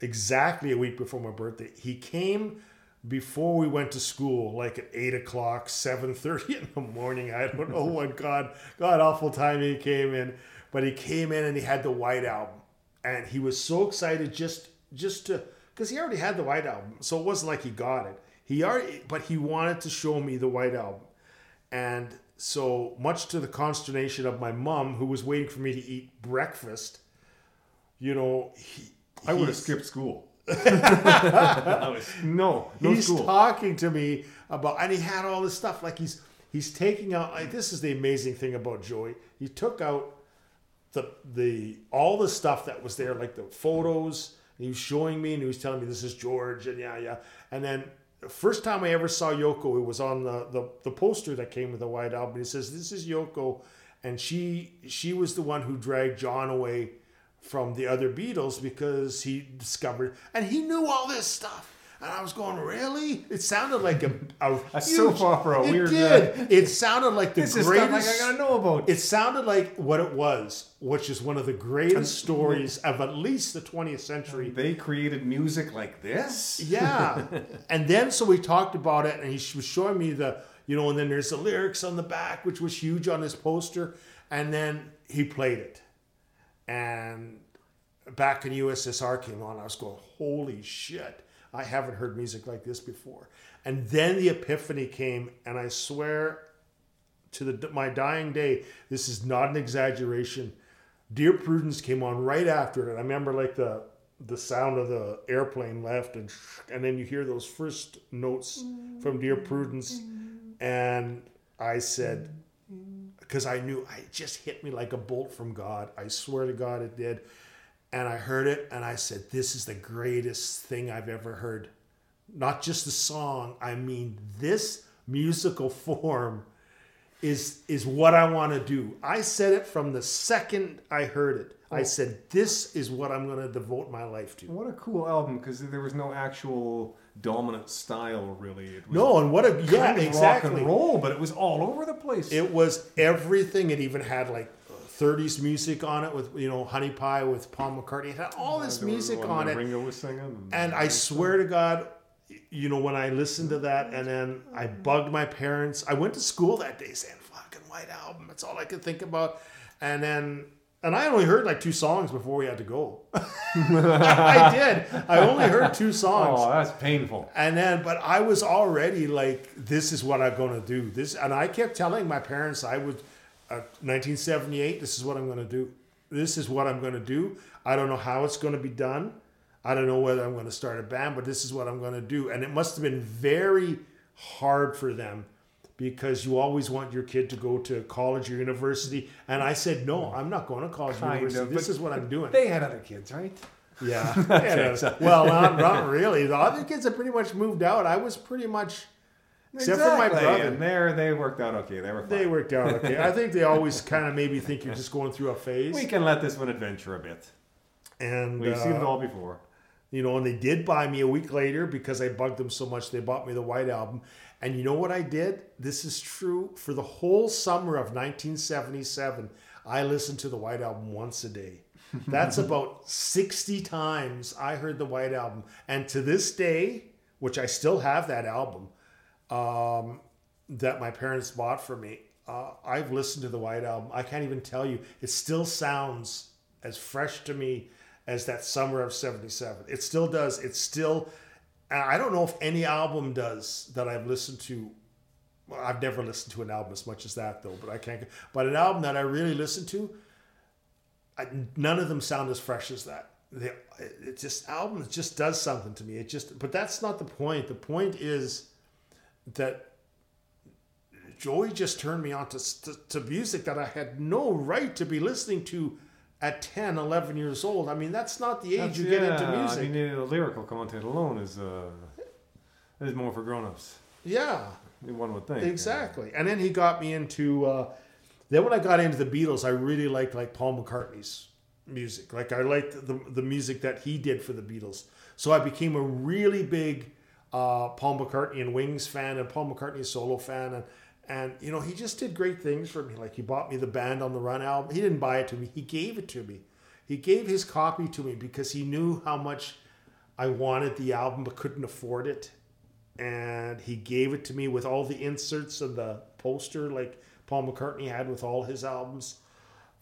exactly a week before my birthday. He came before we went to school, like at eight o'clock, seven thirty <laughs> in the morning. I don't know what <laughs> god god awful time he came in, but he came in and he had the White Album, and he was so excited just just to because he already had the White Album, so it wasn't like he got it. He already, but he wanted to show me the White Album, and so much to the consternation of my mom, who was waiting for me to eat breakfast. You know, he, I would have skipped school. <laughs> no, no he's school. talking to me about and he had all this stuff like he's he's taking out like this is the amazing thing about joey he took out the the all the stuff that was there like the photos he was showing me and he was telling me this is george and yeah yeah and then the first time i ever saw yoko it was on the the, the poster that came with the white album He says this is yoko and she she was the one who dragged john away from the other Beatles because he discovered and he knew all this stuff. And I was going, really? It sounded like a, a, A soap opera, It weird, uh, did. It sounded like the This is stuff like. I gotta know about. it sounded like what it was, which is one of the greatest stories of at least the 20th century. They created music like this. Yeah. <laughs> and then so we talked about it and he was showing me the, you know, and then there's the lyrics on the back, which was huge on his poster. And then he played it. And back in USSR came on, I was going, holy shit. I haven't heard music like this before. And then the epiphany came, and I swear to the my dying day, this is not an exaggeration. Dear Prudence came on right after it. I remember like the the sound of the airplane left, and and then you hear those first notes from Dear Prudence, and I said, mm-hmm. because I knew I it just hit me like a bolt from God. I swear to God, it did. And I heard it, and I said, "This is the greatest thing I've ever heard." Not just the song. I mean, this musical form is is what I want to do. I said it from the second I heard it. I oh. said, "This is what I'm going to devote my life to." What a cool album because there was no actual dominant style really. It was No, and what a yeah, exactly. rock and roll, but it was all over the place. It was everything. It even had like 30s music on it with you know Honey Pie with Paul McCartney. It had all this music on it. Ringo was singing. And I swear to God, you know, when I listened to that and then I bugged my parents, I went to school that day saying, fucking White Album. That's all I could think about. And then, and I only heard like two songs before we had to go. <laughs> I did. I only heard two songs. Oh, that's painful. And then, but I was already like, this is what I'm going to do. This, and I kept telling my parents, I would, uh, 1978, this is what I'm going to do. This is what I'm going to do. I don't know how it's going to be done. I don't know whether I'm going to start a band, but this is what I'm going to do. And it must have been very hard for them because you always want your kid to go to college or university. And I said, no, I'm not going to college or university. of, this is what I'm doing. They had other kids, right? Yeah. <laughs> Yeah. well, not, not really. The other kids have pretty much moved out. I was pretty much, except for my brother. And there, they worked out okay. They were fine. They worked out okay. I think they <laughs> always kind of maybe think you're just going through a phase. we can let this one adventure a bit. and We've seen it uh, all before. you know, and they did buy me a week later because I bugged them so much. They bought me the White Album, and you know what I did? This is true for the whole summer of 1977. I listened to the White Album once a day. <laughs> That's about 60 times I heard the White Album, and to this day, which I still have that album, um, that my parents bought for me. Uh, I've listened to the White Album. I can't even tell you. It still sounds as fresh to me as that summer of 77. It still does. It still, I don't know if any album does that I've listened to. I've never listened to an album as much as that though, but I can't. But an album that I really listened to, I, none of them sound as fresh as that. They, it just album just does something to me. It just, but that's not the point. The point is that Joey just turned me on to, to, to music that I had no right to be listening to at 10, 11 years old. I mean, that's not the age That's- you get into music. I mean, the lyrical content alone is uh, is more for grown-ups. yeah, One would think. exactly. And then he got me into. Uh, then when I got into the Beatles, I really liked like Paul McCartney's music. Like I liked the the music that he did for the Beatles. So I became a really big uh, Paul McCartney and Wings fan and Paul McCartney solo fan and. And you know he just did great things for me. Like he bought me the Band on the Run album. He didn't buy it to me. He gave it to me. He gave his copy to me because he knew how much I wanted the album but couldn't afford it. And he gave it to me with all the inserts and the poster like Paul McCartney had with all his albums.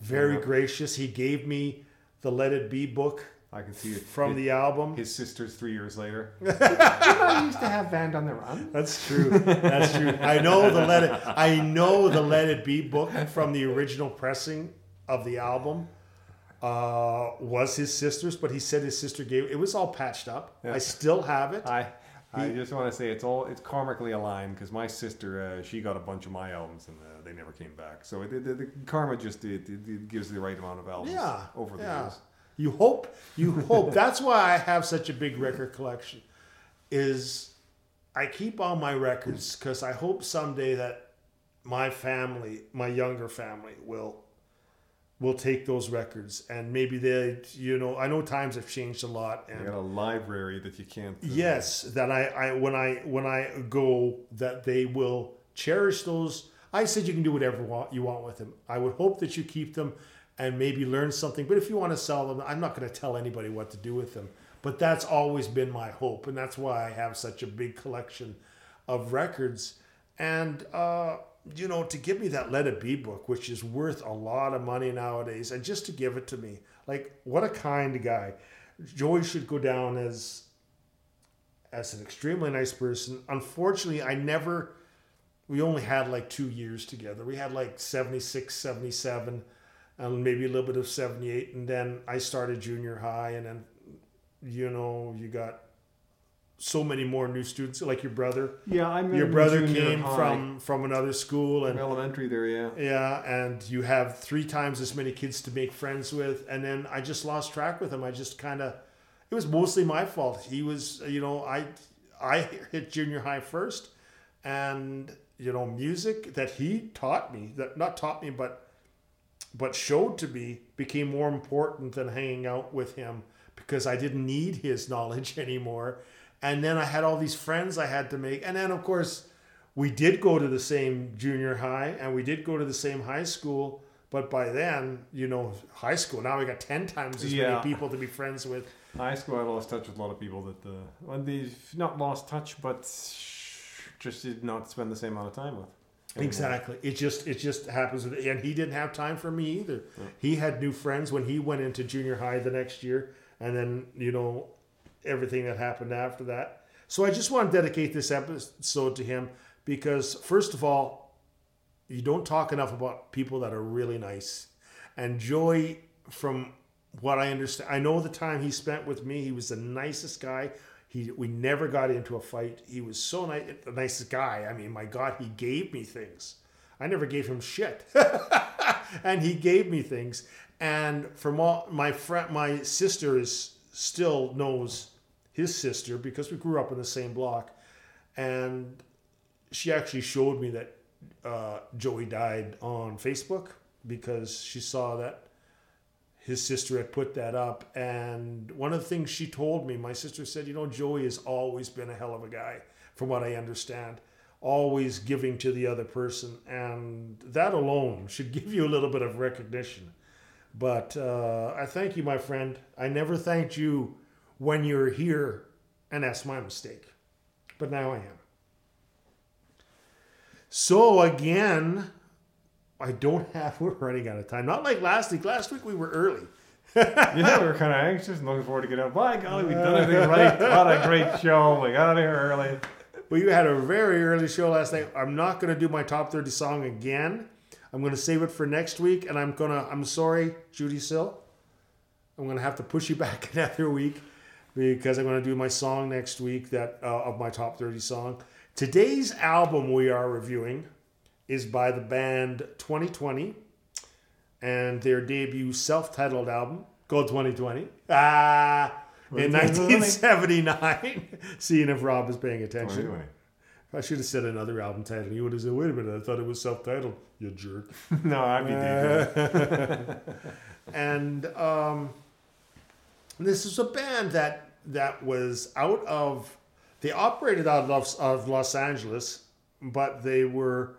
Very Yeah. gracious. He gave me the Let It Be book I can see it from his, the album. his sisters three years later. <laughs> I used to have Band on the Run. That's true. That's true. I know the Let It I know the Let It Be book from the original pressing of the album uh, was his sister's, but he said his sister gave it was all patched up. Yeah. I still have it. I I just want to say it's all it's karmically aligned because my sister uh, she got a bunch of my albums and uh, they never came back. So it, the, the karma just it, it, it gives the right amount of albums Yeah, over the yeah. years. You hope, you hope. <laughs> That's why I have such a big record collection. Is I keep all my records because I hope someday that my family, my younger family, will will take those records and maybe they, you know, I know times have changed a lot You and got a library that you can't. uh, yes that I, I when i when i go that they will cherish those i said you can do whatever you want with them i would hope that you keep them and maybe learn something. But if you want to sell them i'm not going to tell anybody what to do with them. But that's always been my hope and that's why i have such a big collection of records. And uh you know to give me that let it be book which is worth a lot of money nowadays and just to give it to me like what a kind guy. Joey should go down as as an extremely nice person. Unfortunately, I never, we only had like two years together. We had like 76, 77, and maybe a little bit of 78. And then I started junior high, and then, you know, you got so many more new students, like your brother. Yeah, I met Your brother came high. from from another school, and From elementary there. Yeah. yeah, and you have three times as many kids to make friends with, and then I just lost track with him. I just kind of, it was mostly my fault. He was, you know, I I hit junior high first, and you know, music that he taught me, that not taught me, but but showed to me, became more important than hanging out with him because I didn't need his <laughs> knowledge anymore. And then I had all these friends I had to make, and then of course we did go to the same junior high and we did go to the same high school but by then you know high school now we got 10 times as Yeah. many people to be friends with High school, I lost touch with a lot of people that, uh, well, they've not lost touch, but just did not spend the same amount of time with. Anymore. exactly it just it just happens and he didn't have time for me either he had new friends when he went into junior high the next year and then you know everything that happened after that so i just want to dedicate this episode to him because first of all you don't talk enough about people that are really nice. And Joey, from what I understand, I know the time he spent with me. He was the nicest guy. He we never got into a fight. He was so nice, the nicest guy. I mean, my God, he gave me things. I never gave him shit, <laughs> and he gave me things. And from all my friend, my sister is still knows his sister because we grew up in the same block, and she actually showed me that uh, Joey died on Facebook because she saw that his sister had put that up. And one of the things she told me, my sister said, you know, Joey has always been a hell of a guy, from what I understand, always giving to the other person. And that alone should <laughs> give you a little bit of recognition. But uh, I thank you, my friend. I never thanked you when you're here, and that's my mistake. But now I am. So again, I don't have. <laughs> We're running out of time. Not like last week. Last week we were early. <laughs> yeah, we were kind of anxious and looking forward to getting out. By golly, we've done everything right. <laughs> What a great show. We got out of here early. Well, you had a very early show last night. I'm not going to do my top 30 song again. I'm going to save it for next week, and I'm gonna. I'm sorry, Judee Sill. I'm going to have to push you back another week because I'm going to do my song next week that uh, of my top 30 song. Today's album we are reviewing is by the band 2020 and their debut self-titled album called 2020. Ah, in 1979. <laughs> Seeing if Rob is paying attention. I should have said another album title. You would have said, "Wait a minute, I thought it was self-titled." You jerk. <laughs> no, I'd be dead. and um, this is a band that that was out of. They operated out of, of Los Angeles, but they were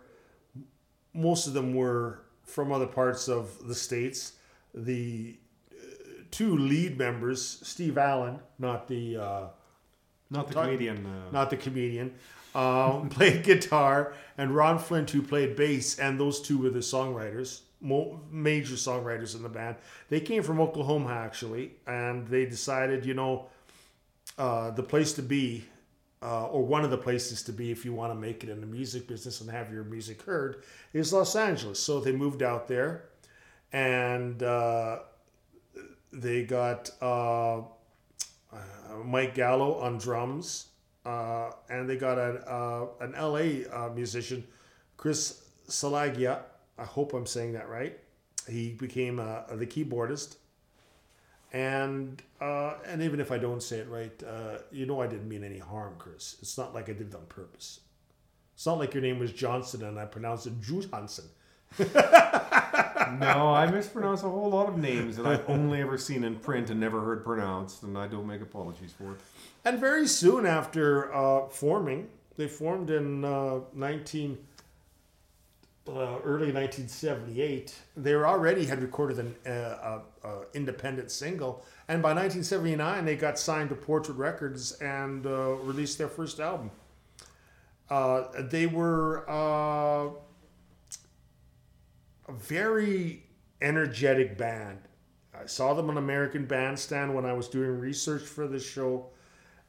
most of them were from other parts of the states. The uh, two lead members, Steve Allen, not the uh, Not the Talk- comedian. Uh, not the comedian, um, <laughs> played guitar, and Ron Flynt, who played bass, and those two were the songwriters, mo- major songwriters in the band. They came from Oklahoma, actually, and they decided, you know, uh, the place to be, uh, or one of the places to be if you want to make it in the music business and have your music heard, is Los Angeles. So they moved out there, and uh, they got uh, uh, Mike Gallo on drums, uh, and they got an uh, an LA uh, musician, Chris Silagyi. I hope I'm saying that right. He became the keyboardist, and uh, and even if I don't say it right, uh, you know I didn't mean any harm, Chris. It's not like I did it on purpose. It's not like your name was Johnson and I pronounced it Johansson. <laughs> no, I mispronounce a whole lot of names that I've only ever seen in print and never heard pronounced, and I don't make apologies for it. And very soon after uh, forming, they formed in uh, 19, uh, early 1978. They already had recorded an uh, uh, independent single, and by 1979 they got signed to Portrait Records and uh, released their first album. Uh, they were uh, a very energetic band. I saw them on American Bandstand when I was doing research for this show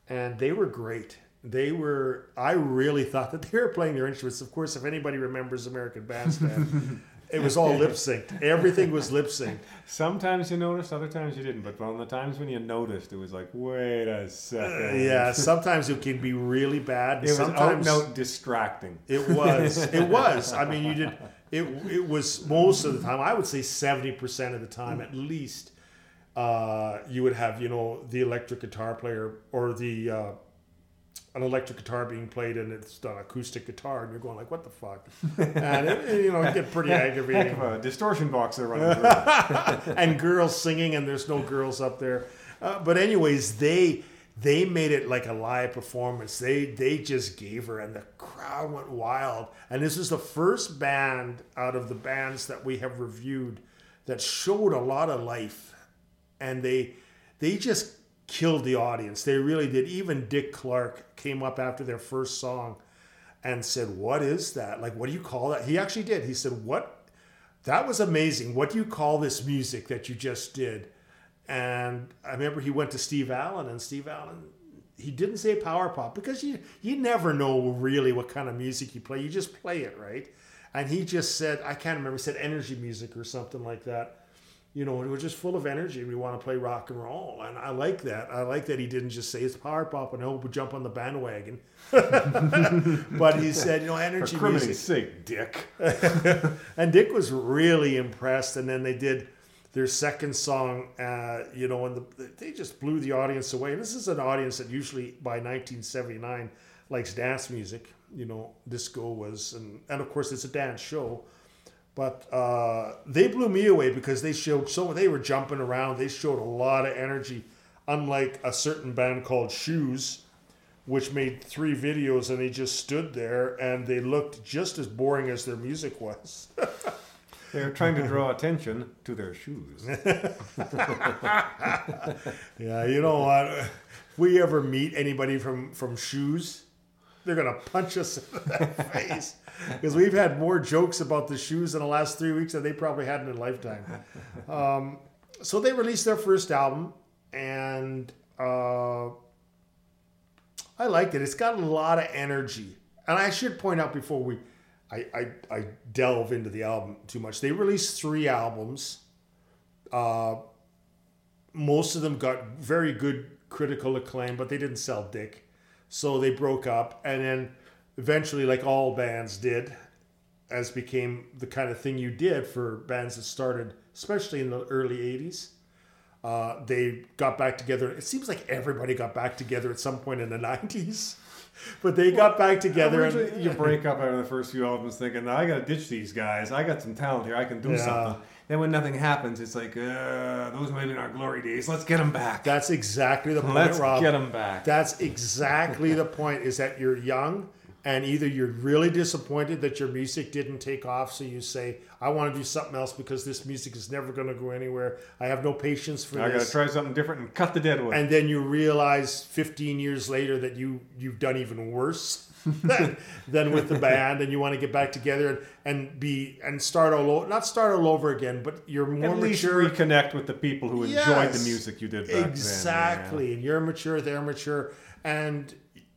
and they were great. They were. I really thought that <laughs> they were playing their instruments. Of course, if anybody remembers American Bandstand, it was all lip synced. Everything was lip synced. Sometimes you noticed, other times you didn't. But on the times when you noticed, it was like, wait a second. Yeah, sometimes it can be really bad. It was out sometimes and out distracting. It was. It was. I mean, you did. It. It was most of the time. I would say seventy percent of the time, at least. Uh, you would have, you know, the electric guitar player or the uh, an electric guitar being played and it's an acoustic guitar, and you're going like, "What the fuck?" And it, you know, it get pretty Heck aggravating of a distortion box they're running <laughs> through. and girls singing and there's no girls up there. Uh, but anyways they they made it like a live performance. They they just gave her and the crowd went wild. And this is the first band out of the bands that we have reviewed that showed a lot of life. And they they just killed the audience they really did even dick clark came up after their first song and said what is that like what do you call that he actually did he said what that was amazing. What do you call this music that you just did? And I remember he went to Steve Allen, and Steve Allen, he didn't say power pop because you you never know really what kind of music you play. You just play it, right? And he just said, I can't remember, he said energy music or something like that. You know, we're just full of energy. and We want to play rock and roll, and I like that. I like that he didn't just say it's power pop, and hope jump on the bandwagon. <laughs> but he said, you know, For energy criminy's music. sake, Dick. <laughs> and Dick was really impressed. And then they did their second song, uh, you know, and the, they just blew the audience away. And this is an audience that usually by 1979 likes dance music. You know, disco was, and, and of course it's a dance show. But uh, they blew me away because they showed so they were jumping around. They showed a lot of energy, unlike a certain band called Shoes, which made three videos and they just stood there and they looked just as boring as their music was. <laughs> They were trying to draw attention to their shoes. <laughs> Yeah, you know what? If we ever meet anybody from from shoes, they're gonna punch us in the <laughs> face <laughs> because we've had more jokes about the shoes in the last three weeks than they probably had in a lifetime. Um, so they released their first album, and uh, I liked it. It's got a lot of energy, and I should point out before we, I I, I delve into the album too much. They released three albums. Uh, most of them got very good critical acclaim, but they didn't sell dick, so they broke up, and then eventually, like all bands did, as became the kind of thing you did for bands that started, especially in the early 80s. Uh, they got back together. It seems like everybody got back together at some point in the <laughs> 90s. But they got back together. And, you break up after the first few albums thinking, I gotta ditch these guys. I got some talent here. I can do Yeah. something. Then when nothing happens, it's like, uh, those might have been our glory days. Let's get them back. that's exactly the point, Let's Rob. get them back. That's exactly the point is that you're young and either you're really disappointed that your music didn't take off, so you say, I want to do something else because this music is never going to go anywhere. I have no patience for this. I gotta try something different and cut the dead wood. and then you realize 15 years later that you you've done even worse <laughs> than, than with the band and you want to get back together and, and be and start all over not start all over again but you're more At least mature reconnect with the people who enjoyed the music you did back exactly and you're mature they're mature and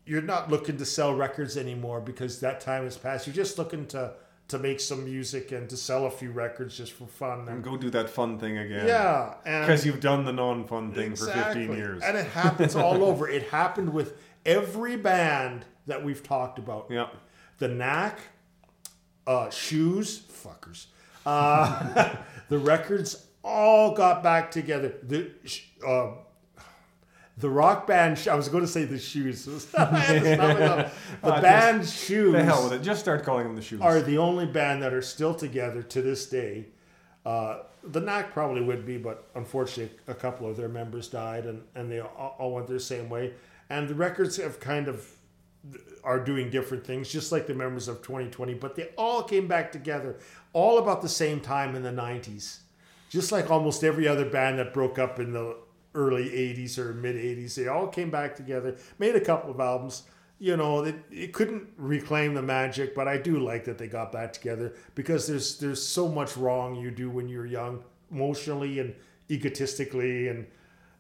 you're not looking to sell records anymore because that time has passed you're just looking to to make some music and to sell a few records just for fun. And and go do that fun thing again. yeah Because you've done the non-fun thing for 15 years. And it happens <laughs> all over. It happened with every band that we've talked about. yeah. The Knack, uh, Shoes, fuckers. Uh, <laughs> the records all got back together. The uh, the rock band, I was going to say the Shoes. <laughs> I had to stop myself. <laughs> the Ah, band Shoes The hell with it. Just start calling them the shoes. are the only band that are still together to this day. Uh, the Knack probably would be, but unfortunately, a couple of their members died, and, and they all, all went their same way. And the records have kind of are doing different things, just like the members of 2020. But they all came back together, all about the same time in the 90s, just like almost every other band that broke up in the early 80s or mid 80s. They all came back together, made a couple of albums. You know, it, it couldn't reclaim the magic, but I do like that they got back together because there's there's so much wrong you do when you're young, emotionally and egotistically, and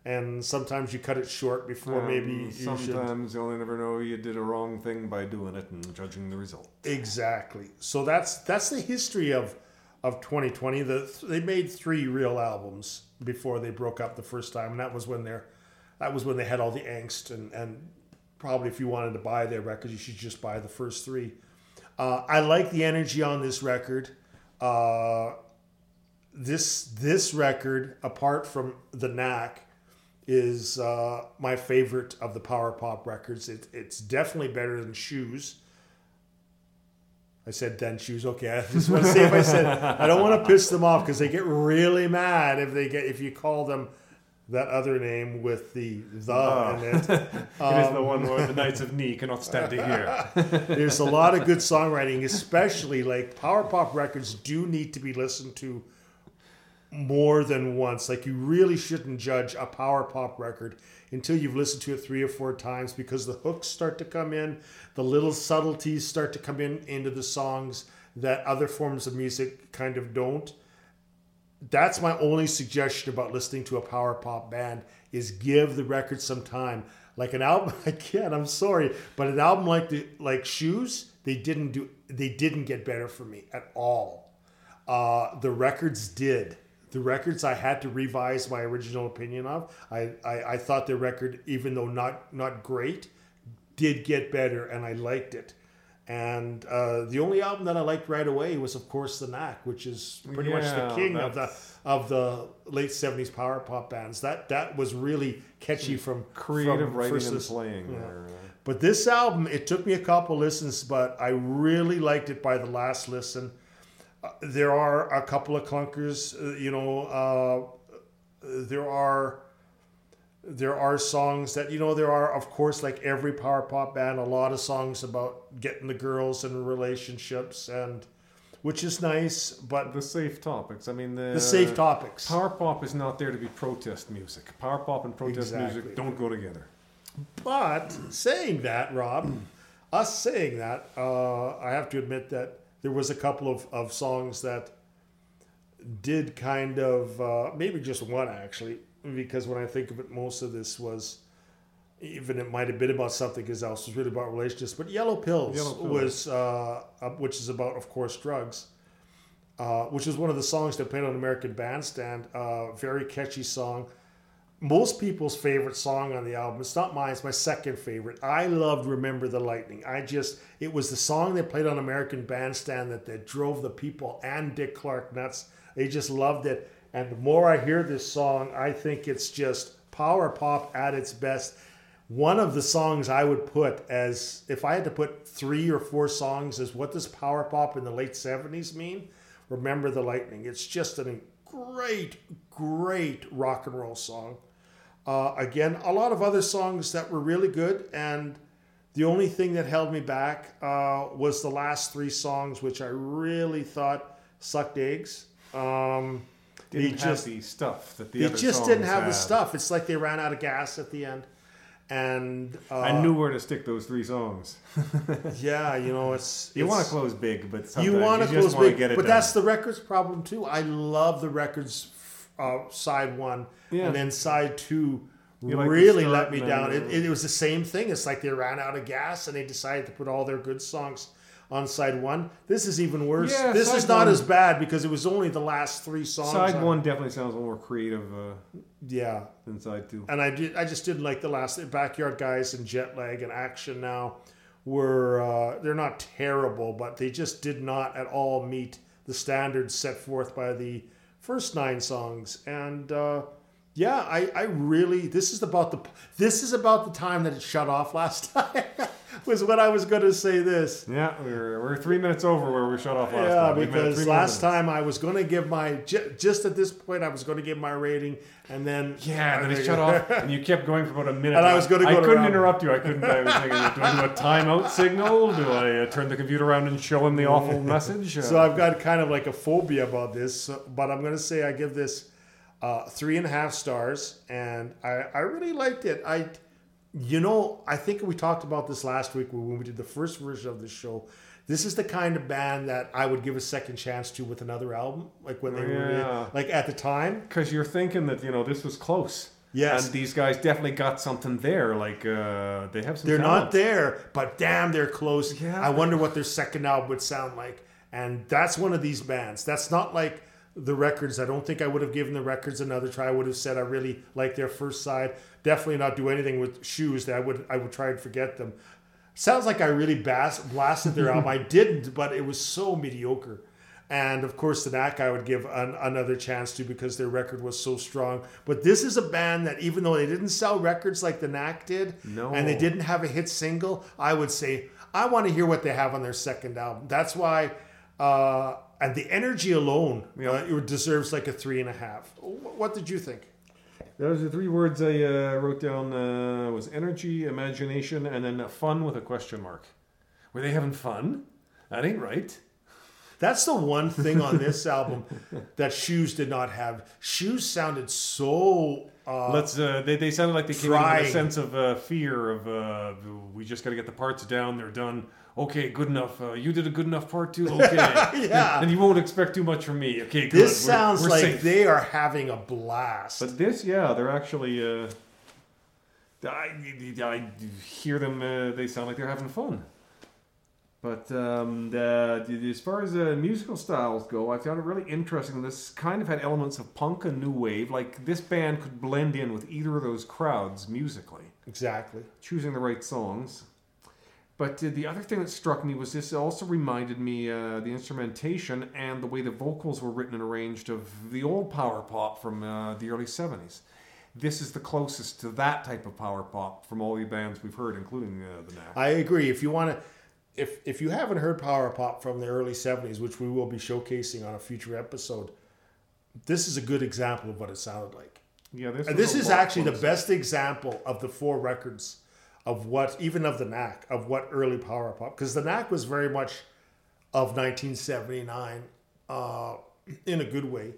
and sometimes you cut it short before maybe Um, you should. sometimes you'll never know you did a wrong thing by doing it and judging the result. Exactly. So that's that's the history of of 2020. The they made three real albums before they broke up the first time, and that was when they're that was when they had all the angst and and probably if you wanted to buy their records, you should just buy the first three. Uh, I like the energy on this record. Uh, this this record, apart from the knack, is uh, my favorite of the power pop records. It, it's definitely better than Shoes. I said then shoes. Okay, <laughs> I just want to see if I said I don't want to piss them off because they get really mad if they get if you call them that other name with the the Ah. in it. <laughs> it is the one where the Knights of Knee cannot stand to hear. <laughs> There's a lot of good songwriting, especially like power pop records do need to be listened to more than once. Like you really shouldn't judge a power pop record until you've listened to it three or four times because the hooks start to come in, the little subtleties start to come in into the songs that other forms of music kind of don't. That's my only suggestion about listening to a power pop band is give the record some time. Like an album, <laughs> again, I'm sorry, but an album like the like Shoes, they didn't do, they didn't get better for me at all. Uh, the records did. The records I had to revise my original opinion of. I, I, I thought the record, even though not not great, did get better, and I liked it. And uh, the only album that I liked right away was, of course, The Knack, which is pretty much the Yeah, king of the of the late '70s power pop bands. That that was really catchy from Creative from writing and playing. Yeah. there. But this album, it took me a couple listens, but I really liked it by the last listen. Uh, there are a couple of clunkers, uh, you know. Uh, there are there are songs that you know there are of course like every power pop band a lot of songs about getting the girls and relationships and which is nice but The safe topics. I mean, the, the safe topics Power pop is not there to be protest music. Power pop and protest Exactly. music don't go together. But saying that, Rob, <clears throat> us saying that, uh, I have to admit that there was a couple of, of songs that did kind of uh, maybe just one actually, because when I think of it, most of this was even it might have been about something because else was really about relationships. But Yellow Pills, Yellow Pills. was uh, which is about, of course, drugs. Uh, which was one of the songs that played on American Bandstand. Uh, very catchy song. Most people's favorite song on the album. It's not mine. It's my second favorite. I loved "Remember the Lightning." I just it was the song they played on American Bandstand that, that drove the people and Dick Clark nuts. They just loved it. And the more I hear this song, I think it's just power pop at its best. One of the songs I would put as if I had to put three or four songs as what does power pop in the late 70s mean? Remember the Lightning. It's just a great, great rock and roll song. Uh, again, a lot of other songs that were really good, and the only thing that held me back uh, was the last three songs, which I really thought sucked eggs. Um, Didn't have just the stuff that the they just didn't have the stuff. It's like they ran out of gas at the end, and uh, I knew where to stick those three songs. <laughs> Yeah, you know, it's You want to close big, but you want to close big, but done. that's the records problem too. I love the records uh, side one, Yeah. and then side two You really start let me down. It, it was the same thing. It's like they ran out of gas and they decided to put all their good songs on side one. This is even worse. Yeah, this is not one- as bad because it was only the last three songs. Side on- one definitely sounds a little more creative uh, yeah, than side two. and I did. I just didn't like the last backyard guys and jet lag and action. Now were uh, they're not terrible, but they just did not at all meet the standards set forth by the first nine songs. And uh, yeah, I, I really this is about the this is about the time that it shut off last <laughs> time. was when I was going to say this. Yeah, we're, we're three minutes over where we shut off last Yeah, time. At because last time I was going to give my ju- just at this point I was going to give my rating, and then Yeah, and then it shut <laughs> off, and you kept going for about a minute. And I was gonna Go I couldn't around. interrupt you. I couldn't. I was thinking, do I do a timeout signal? Do I uh, turn the computer around and show him the awful <laughs> message? Uh, So I've got kind of like a phobia about this, so- but I'm going to say I give this uh, three and a half stars, and I, I really liked it. I, you know, I think we talked about this last week when we did the first version of the show. This is the kind of band that I would give a second chance to with another album, like when they were like at the time. because you're thinking that you know this was close. Yes. and these guys definitely got something there. Like uh, they have some. They're talent. not there, but damn, they're close. Yeah. I wonder what their second album would sound like. And that's one of these bands. That's not like the records. I don't think I would have given the records another try. I would have said I really like their first side. Definitely not do anything with shoes. That I would I would try and forget them. Sounds like I really bas- blasted their album. I didn't, but it was so mediocre. And of course, the Knack I would give an, another chance to because their record was so strong. But this is a band that, even though they didn't sell records like the Knack did, No. and they didn't have a hit single, I would say I want to hear what they have on their second album. That's why, uh, and the energy alone, Yeah. uh, it deserves like a three and a half. What did you think? Those are three words I uh, wrote down. Uh, was energy, imagination, and then fun with a question mark. Were they having fun? That ain't right. That's the one thing on this <laughs> album that Shoes did not have. Shoes sounded so. Uh, Let's. Uh, they, they sounded like they came in with a sense of uh, fear of uh, we just got to get the parts down. They're done. Okay, good enough. Uh, you did a good enough part too. <laughs> Okay. Yeah. And you won't expect too much from me. Okay, good. this We're- sounds we're like safe. they are having a blast. But this, yeah, they're actually. Uh, I, I hear them. Uh, they sound like they're having fun. But um, the, the- as far as uh, musical styles go, I found it really interesting. This kind of had elements of punk and new wave. Like this band could blend in with either of those crowds musically, exactly. choosing the right songs. But uh, the other thing that struck me was this also reminded me uh, the instrumentation and the way the vocals were written and arranged of the old power pop from uh, the early 70s. This is the closest to that type of power pop from all the bands we've heard, including uh, the Knack. I agree. If you want to, if if you haven't heard power pop from the early '70s, which we will be showcasing on a future episode, this is a good example of what it sounded like. Yeah, this, And this is actually the best example of the four records of what, even of the Knack, of what early power pop, because the Knack was very much of 1979 uh, in a good way,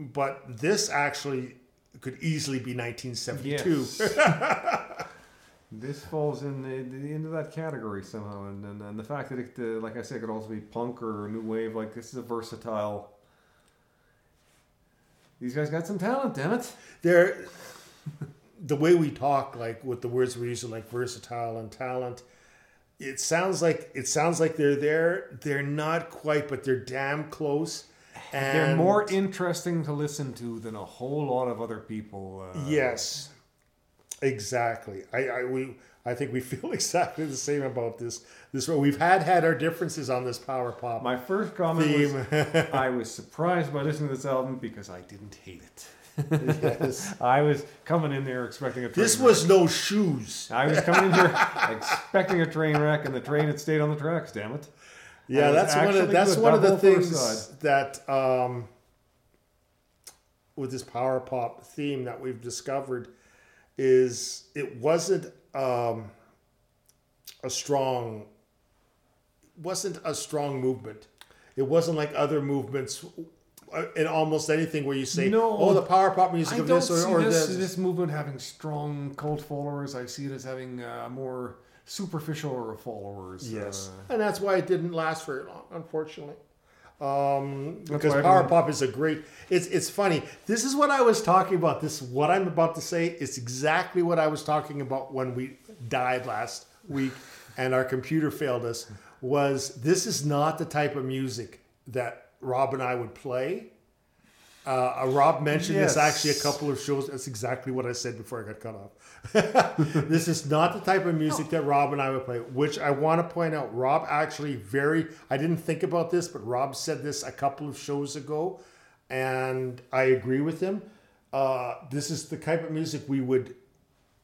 but this actually could easily be 1972. Yes. <laughs> this falls in the, the, into that category somehow, and, and, and the fact that it, uh, like I said, could also be punk or new wave. Like this is a versatile. These guys got some talent, damn it. they're the way we talk like with the words we're using like versatile and talent it sounds like it sounds like they're there. They're not quite but they're damn close. And They're more interesting to listen to than a whole lot of other people. Uh, yes. Exactly. I i we i think we <laughs> feel exactly the same about this this we've had had our differences on this power pop My first comment theme. Was <laughs> I was surprised by listening to this album because I didn't hate it. Yes. I was coming in there expecting a train this wreck. was no shoes I was coming in here <laughs> expecting a train wreck, and the train had stayed on the tracks. Damn it! Yeah, that's one of that's one of the things that um, with this power pop theme that we've discovered is it wasn't um, a strong wasn't a strong movement. It wasn't like other movements in almost anything where you say, No. "Oh, the power pop music I of this or, or this, this." this movement having strong cult followers. I see it as having uh, more superficial followers. Yes, Uh, and that's why it didn't last very long, unfortunately. Um, because power pop is a great. It's it's funny. This is what I was talking about. This what I'm about to say is exactly what I was talking about when we died last week, and our computer failed us. Was this is not the type of music that Rob and I would play. Uh, uh, Rob mentioned this actually a couple of shows. That's exactly what I said before I got cut off. <laughs> this is not the type of music that Rob and I would play, which I want to point out. Rob actually very, I didn't think about this, but Rob said this a couple of shows ago, and I agree with him. Uh, this is the type of music we would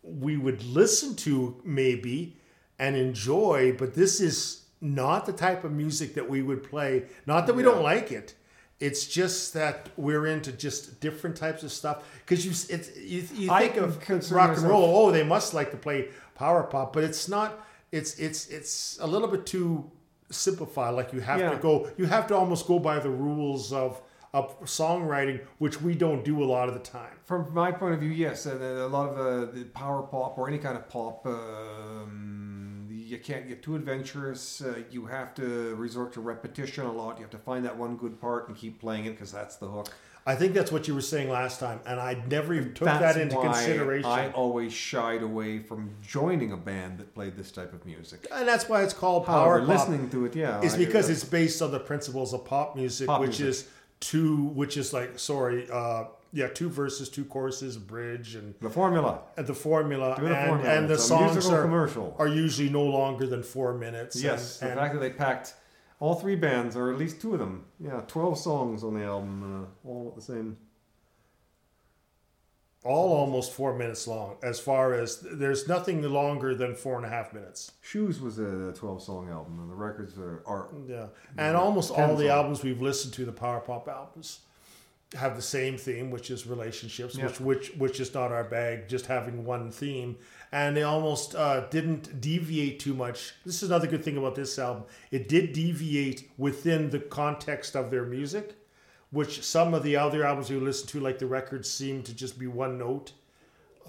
we would listen to maybe and enjoy, but this is not the type of music that we would play. Not that we don't like it. It's just that we're into just different types of stuff. Because you, it's, you, you think of rock and myself- roll. Oh, they must like to play power pop, but it's not. It's it's it's a little bit too simplified. Like you have Yeah. to go. You have to almost go by the rules of of songwriting, which we don't do a lot of the time. From my point of view, yes, and a lot of uh, the power pop or any kind of pop, um, you can't get too adventurous. Uh, you have to resort to repetition a lot. You have to find that one good part and keep playing it because that's the hook. I think that's what you were saying last time, and I never even took that's that into consideration. I always shied away from joining a band that played this type of music. and that's why it's called However, power pop. listening to it, yeah, It's I- because it's based on the principles of pop music, Pop which music. is two, which is like sorry, uh, yeah, two verses, two choruses, bridge, and, the formula. and the formula, the and, formula. and the It's songs are, commercial. are usually no longer than four minutes. Yes, and, the and fact that they packed all three bands, or at least two of them, yeah, twelve songs on the album, uh, all at the same. all almost four minutes long. As far as there's nothing longer than four and a half minutes. Shoes was a twelve-song album, and the records are, are Yeah, and almost all the songs. albums we've listened to, the power pop albums, have the same theme, which is relationships, Yeah. which which which is not our bag. Just having one theme, and they almost uh, didn't deviate too much. This is another good thing about this album. It did deviate within the context of their music, which some of the other albums we listen to, like the records, seem to just be one note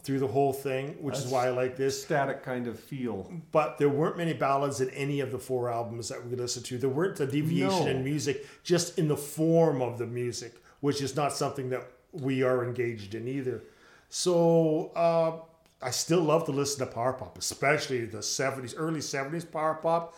through the whole thing, which is why I like this static kind of feel. but there weren't many ballads in any of the four albums that we listened to. There weren't a deviation No. in music, just in the form of the music, which is not something that we are engaged in either. So uh, I still love to listen to power pop, especially the '70s, early '70s power pop.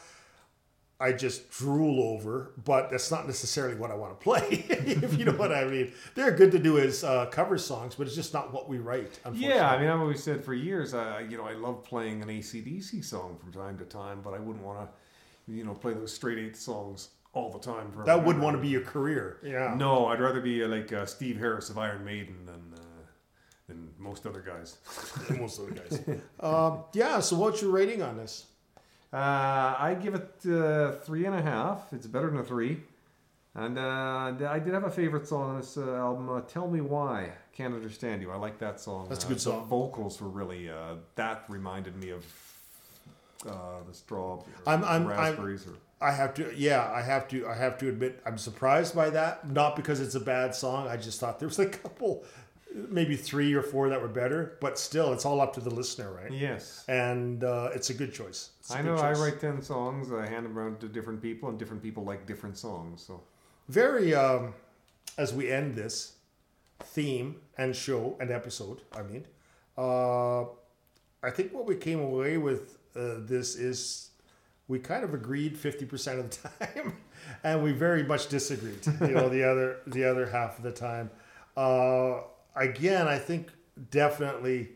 I just drool over, but that's not necessarily what I want to play. <laughs> if you know what I mean, they're good to do as uh, cover songs, but it's just not what we write. Unfortunately. Yeah, I mean, I've always said for years, uh, you know, I love playing an AC/DC song from time to time, but I wouldn't want to, you know, play those straight eight songs all the time. For that wouldn't want to be your career. Yeah. No, I'd rather be uh, like uh, Steve Harris of Iron Maiden than uh, than most other guys. most of the guys. <laughs> um, yeah. So, what's your rating on this? Uh, I give it uh, three and a half. It's better than a three. And uh, I did have a favorite song on this uh, album. Uh, Tell me why. Can't understand you. I like that song. That's a Uh, good the song. vocals were really. Uh, that reminded me of uh, the straw. Or I'm- I'm- I'm- or, I have to. Yeah, I have to. I have to admit, I'm surprised by that. Not because it's a bad song. I just thought there was a couple, maybe three or four that were better. But still, it's all up to the listener, right? yes. And uh, it's a good choice. A I good know. I write ten songs. I hand them around to different people, and different people like different songs. So very. Um, as we end this, theme and show and episode. I mean, uh, I think what we came away with uh, this is we kind of agreed fifty percent of the time, <laughs> and we very much disagreed. You know, the <laughs> other the other half of the time. Uh, again, I think definitely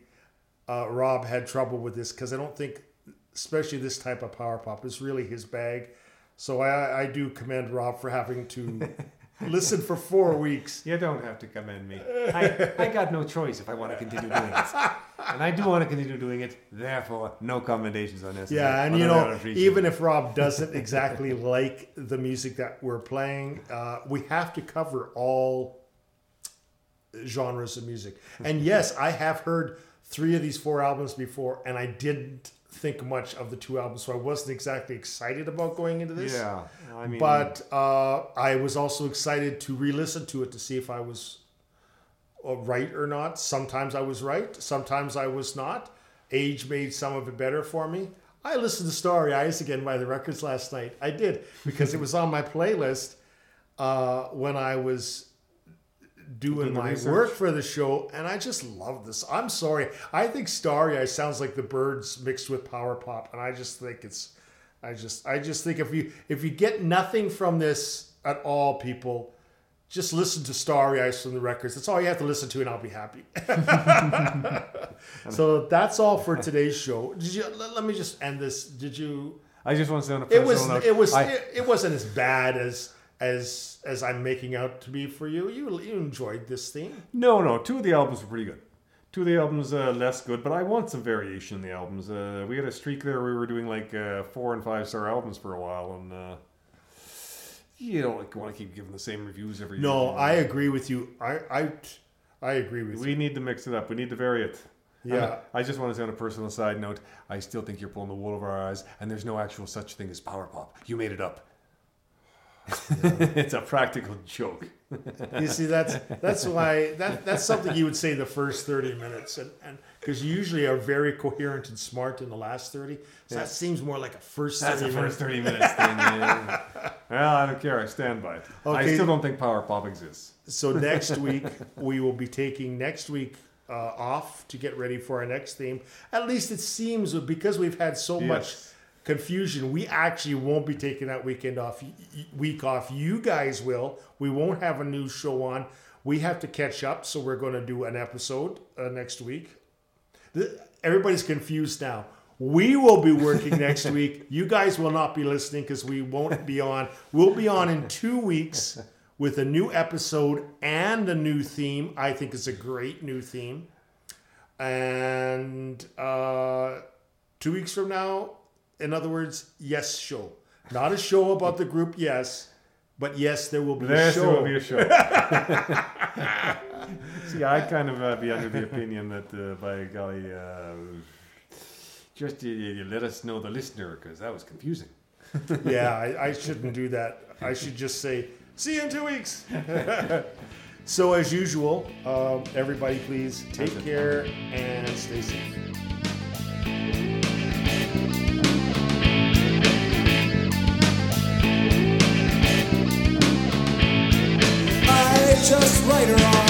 uh, Rob had trouble with this because I don't think, especially this type of power pop, is really his bag. So I, I do commend Rob for having to <laughs> listen for four weeks. You don't have to commend me. I, I got no choice if I want to continue doing it. And I do want to continue doing it. Therefore, no commendations on this. Yeah, and you know, even if Rob doesn't exactly <laughs> like the music that we're playing, uh, we have to cover all genres of music. And <laughs> yes, I have heard three of these four albums before, and I didn't think much of the two albums, so I wasn't exactly excited about going into this. Yeah, I mean, but uh, I was also excited to re-listen to it to see if I was right or not. Sometimes I was right, sometimes I was not. Age made some of it better for me. I listened to Starry Eyes again by the Records last night. I did because it was on my playlist uh, when I was doing my research. work for the show, and I just love this. I'm sorry, I think Starry Eyes sounds like the Byrds mixed with power pop, and I just think it's, I just, I just think if you if you get nothing from this at all, people, just listen to Starry Eyes from the records. That's all you have to listen to, and I'll be happy. <laughs> so that's all for today's show. Did you? Let, let me just end this. Did you? I just want to say on a It was. note, It was. I, It, it wasn't as bad as as as I'm making out to be for you. You you enjoyed this thing? no, no, two of the albums were pretty good. Two of the albums uh, less good, but I want some variation in the albums. Uh, we had a streak there we were doing like uh, four and five star albums for a while, and uh, you don't like, want to keep giving the same reviews every No, year. No, I agree with you. I I I agree with you. We need to mix it up. We need to vary it. Yeah. And I just want to say on a personal side note, I still think you're pulling the wool over our eyes, and there's no actual such thing as power pop. You made it up. <laughs> it's a practical joke. <laughs> You see, that's that's why that that's something you would say the first thirty minutes, and and because you usually are very coherent and smart in the last thirty. So that seems more like a first. That's 30 the first minutes. 30 minutes thing. yeah. <laughs> Well, I don't care. I stand by it. I still don't think power pop exists. So next week we will be taking next week uh, off to get ready for our next theme. At least it seems because we've had so much Yes. Confusion, we actually won't be taking that weekend off. Week off. You guys will. We won't have a new show on. We have to catch up, so we're going to do an episode uh, next week. Th- Everybody's confused now. We will be working <laughs> next week. You guys will not be listening because we won't be on. We'll be on in two weeks with a new episode and a new theme. I think it's a great new theme. And uh, two weeks from now, in other words, yes, show. Not a show about the group, yes, but yes, there will be a Yes, show. there will be a show. <laughs> See, I kind of uh, be under the opinion that, uh, by golly, uh, just you, you let us know the listener because that was confusing. <laughs> yeah, I, I shouldn't do that. I should just say, see you in two weeks. <laughs> so, as usual, um, everybody please take care and stay safe. just later on.